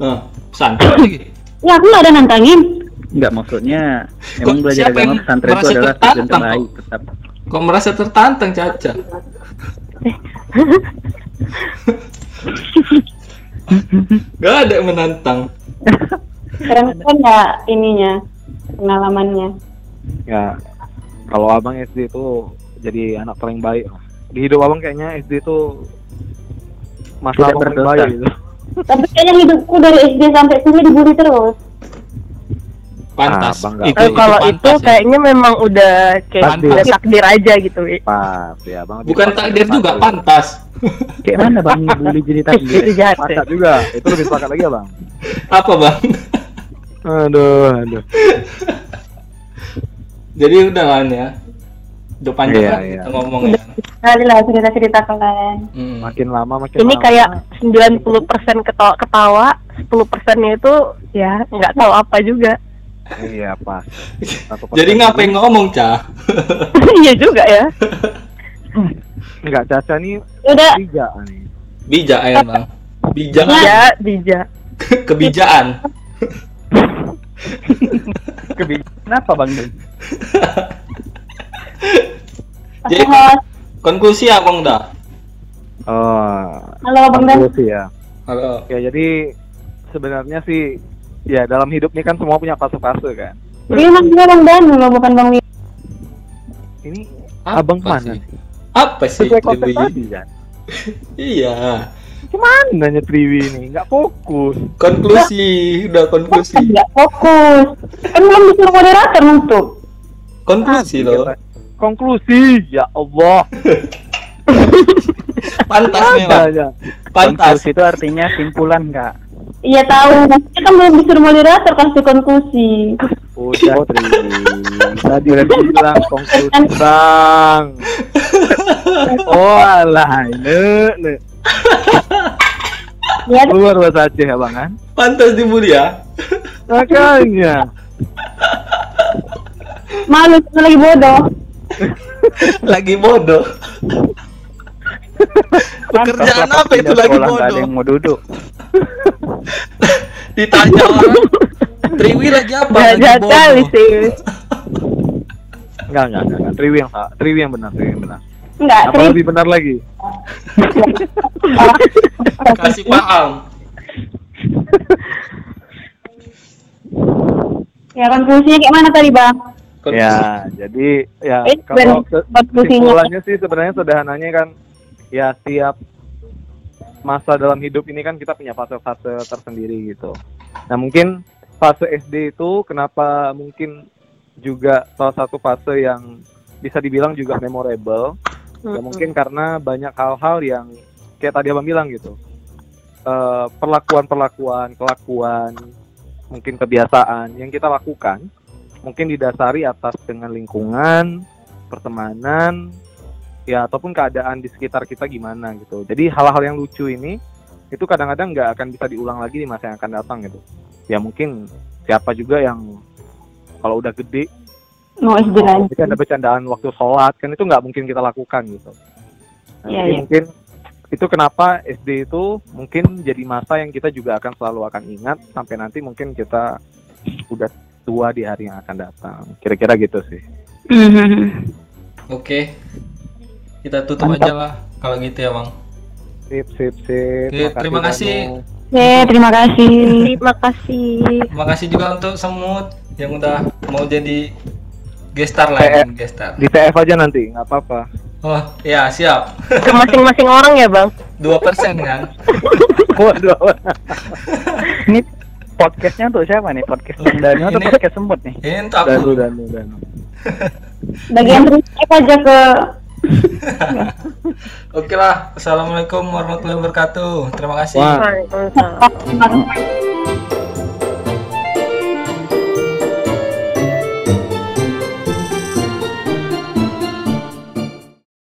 [SPEAKER 1] Nah, pesantren lagi.
[SPEAKER 2] Ya aku nggak ada nantangin.
[SPEAKER 5] Enggak maksudnya
[SPEAKER 1] Kok
[SPEAKER 5] emang belajar agama pesantren itu adalah tujuan terbaik tetap.
[SPEAKER 1] Kok merasa tertantang, Caca? Gak ada yang menantang.
[SPEAKER 2] Keren keren nggak ininya pengalamannya.
[SPEAKER 3] ya kalau abang SD itu jadi anak paling baik di hidup abang kayaknya SD itu masa
[SPEAKER 5] Tidak
[SPEAKER 3] abang paling baik gitu.
[SPEAKER 2] Tapi kayaknya hidupku dari SD sampai sini dibully terus.
[SPEAKER 1] Pantas.
[SPEAKER 3] Ah, bangga.
[SPEAKER 4] Eh, kalau itu
[SPEAKER 1] pantas ya.
[SPEAKER 4] kayaknya memang udah kayak
[SPEAKER 1] Pantas.
[SPEAKER 4] udah takdir aja gitu.
[SPEAKER 3] Pas ya bang
[SPEAKER 1] Bukan takdir juga, pantas.
[SPEAKER 5] Kayak mana Bang bully jadi
[SPEAKER 4] itu
[SPEAKER 5] takdir?
[SPEAKER 4] jahat ya.
[SPEAKER 3] Pakat juga itu lebih sepakat lagi ya bang
[SPEAKER 1] Apa, Bang?
[SPEAKER 3] aduh aduh
[SPEAKER 1] Jadi udah kan ya. Udah panjang
[SPEAKER 3] Iya,
[SPEAKER 1] kan
[SPEAKER 3] iya.
[SPEAKER 1] kita ngomong ya.
[SPEAKER 2] Kali lah cerita-cerita kalian.
[SPEAKER 1] Hmm.
[SPEAKER 3] makin lama makin
[SPEAKER 4] Ini
[SPEAKER 3] lama.
[SPEAKER 4] kayak 90% ketawa, ketawa 10 persennya itu ya nggak tahu apa juga.
[SPEAKER 3] Iya pas
[SPEAKER 1] Jadi ngapain ngomong, Ca?
[SPEAKER 4] Iya juga ya.
[SPEAKER 3] Enggak Caca nih
[SPEAKER 2] Udah,
[SPEAKER 3] tiga nih
[SPEAKER 1] Bijak ya, Bang. Bijak.
[SPEAKER 4] Iya, bijak.
[SPEAKER 1] Kebijakan.
[SPEAKER 5] Kenapa Bang Dan?
[SPEAKER 1] Jadi konklusi abang dah.
[SPEAKER 3] oh
[SPEAKER 2] Halo Bang Dan.
[SPEAKER 3] konklusi ya
[SPEAKER 1] Halo.
[SPEAKER 3] ya jadi sebenarnya sih ya dalam hidup ini kan semua punya fase-fase kan
[SPEAKER 2] Jadi emang dia Bang Dan loh, bukan Bang Wi.
[SPEAKER 3] ini
[SPEAKER 1] Apa
[SPEAKER 3] abang mana
[SPEAKER 1] sih? Apa sih?
[SPEAKER 3] sesuai konsep tadi kan
[SPEAKER 1] Iya.
[SPEAKER 3] gimana nanya Triwi ini nggak fokus
[SPEAKER 1] Konklusi, udah konklusi.
[SPEAKER 2] Nggak fokus. Kan belum disuruh moderator nutup.
[SPEAKER 1] Konklusi loh.
[SPEAKER 3] konklusi ya Allah
[SPEAKER 1] Pantas memang. Pantas.
[SPEAKER 5] Konklusi itu artinya simpulan, Kak.
[SPEAKER 2] Iya tahu, maksudnya kan belum disuruh moderator kasih konklusi.
[SPEAKER 3] udah Triwi tadi udah bilang konklusi bang oh alah ini ini.
[SPEAKER 2] Ya,
[SPEAKER 3] keluar bahasa Aceh ya bang kan
[SPEAKER 1] Pantas dibully ya.
[SPEAKER 3] makanya
[SPEAKER 2] malu lagi bodoh.
[SPEAKER 1] Lagi bodoh. Pekerjaan apa itu lagi
[SPEAKER 5] nggak ada
[SPEAKER 1] bodoh?
[SPEAKER 5] yang mau duduk.
[SPEAKER 1] Ditanya orang. Triwi lagi apa?
[SPEAKER 4] Jahat kali
[SPEAKER 1] bodoh.
[SPEAKER 4] sih.
[SPEAKER 3] enggak enggak enggak. Triwi yang salah Triwi yang benar Triwi yang benar
[SPEAKER 2] Enggak,
[SPEAKER 3] apa
[SPEAKER 2] Tri.
[SPEAKER 3] lebih benar lagi
[SPEAKER 1] Kasih paham.
[SPEAKER 2] Ya konklusinya kayak mana tadi Bang?
[SPEAKER 1] Konklusi.
[SPEAKER 3] Ya, jadi ya
[SPEAKER 2] Eh,
[SPEAKER 3] kalau kesimpulannya sih sebenarnya sederhananya kan ya setiap masa dalam hidup ini kan kita punya fase-fase tersendiri gitu. Nah mungkin fase SD itu kenapa mungkin juga salah satu fase yang bisa dibilang juga memorable. Ya mungkin karena banyak hal-hal yang kayak tadi abang bilang gitu. Eh, perlakuan-perlakuan, kelakuan mungkin kebiasaan yang kita lakukan mungkin didasari atas dengan lingkungan, pertemanan, ya ataupun keadaan di sekitar kita gimana gitu. Jadi hal-hal yang lucu ini itu kadang-kadang nggak akan bisa diulang lagi di masa yang akan datang gitu. Ya mungkin siapa juga yang kalau udah gede
[SPEAKER 2] Mau SD
[SPEAKER 3] Oh,
[SPEAKER 2] lagi.
[SPEAKER 3] bercanda bercandaan waktu sholat kan itu nggak mungkin kita lakukan gitu. Nah, jadi
[SPEAKER 2] iya.
[SPEAKER 3] mungkin itu kenapa SD itu mungkin jadi masa yang kita juga akan selalu akan ingat sampai nanti mungkin kita udah tua di hari yang akan datang. Kira-kira gitu sih.
[SPEAKER 2] Mhm.
[SPEAKER 1] Oke. Kita tutup
[SPEAKER 5] Mantap.
[SPEAKER 1] aja lah kalau gitu ya, Bang.
[SPEAKER 3] Sip, sip, sip.
[SPEAKER 1] Oke, terima kasih.
[SPEAKER 2] Oke, terima kasih.
[SPEAKER 4] Terima kasih.
[SPEAKER 1] Terima kasih juga untuk Semut yang udah mau jadi gestar lah, ya, gestar.
[SPEAKER 3] Di TF aja nanti, nggak apa-apa.
[SPEAKER 1] Oh, ya siap.
[SPEAKER 4] Ke masing-masing orang ya, Bang.
[SPEAKER 1] Dua persen kan?
[SPEAKER 3] Waduh.
[SPEAKER 5] Ini podcastnya untuk siapa nih? Podcast Danu atau
[SPEAKER 1] Ini-
[SPEAKER 5] podcast semut nih?
[SPEAKER 1] Ini untuk aku.
[SPEAKER 3] Danu, Danu, Danu.
[SPEAKER 2] Bagian aja ke
[SPEAKER 1] Oke lah. Assalamualaikum warahmatullahi wabarakatuh. Terima kasih.
[SPEAKER 4] Waalaikumsalam.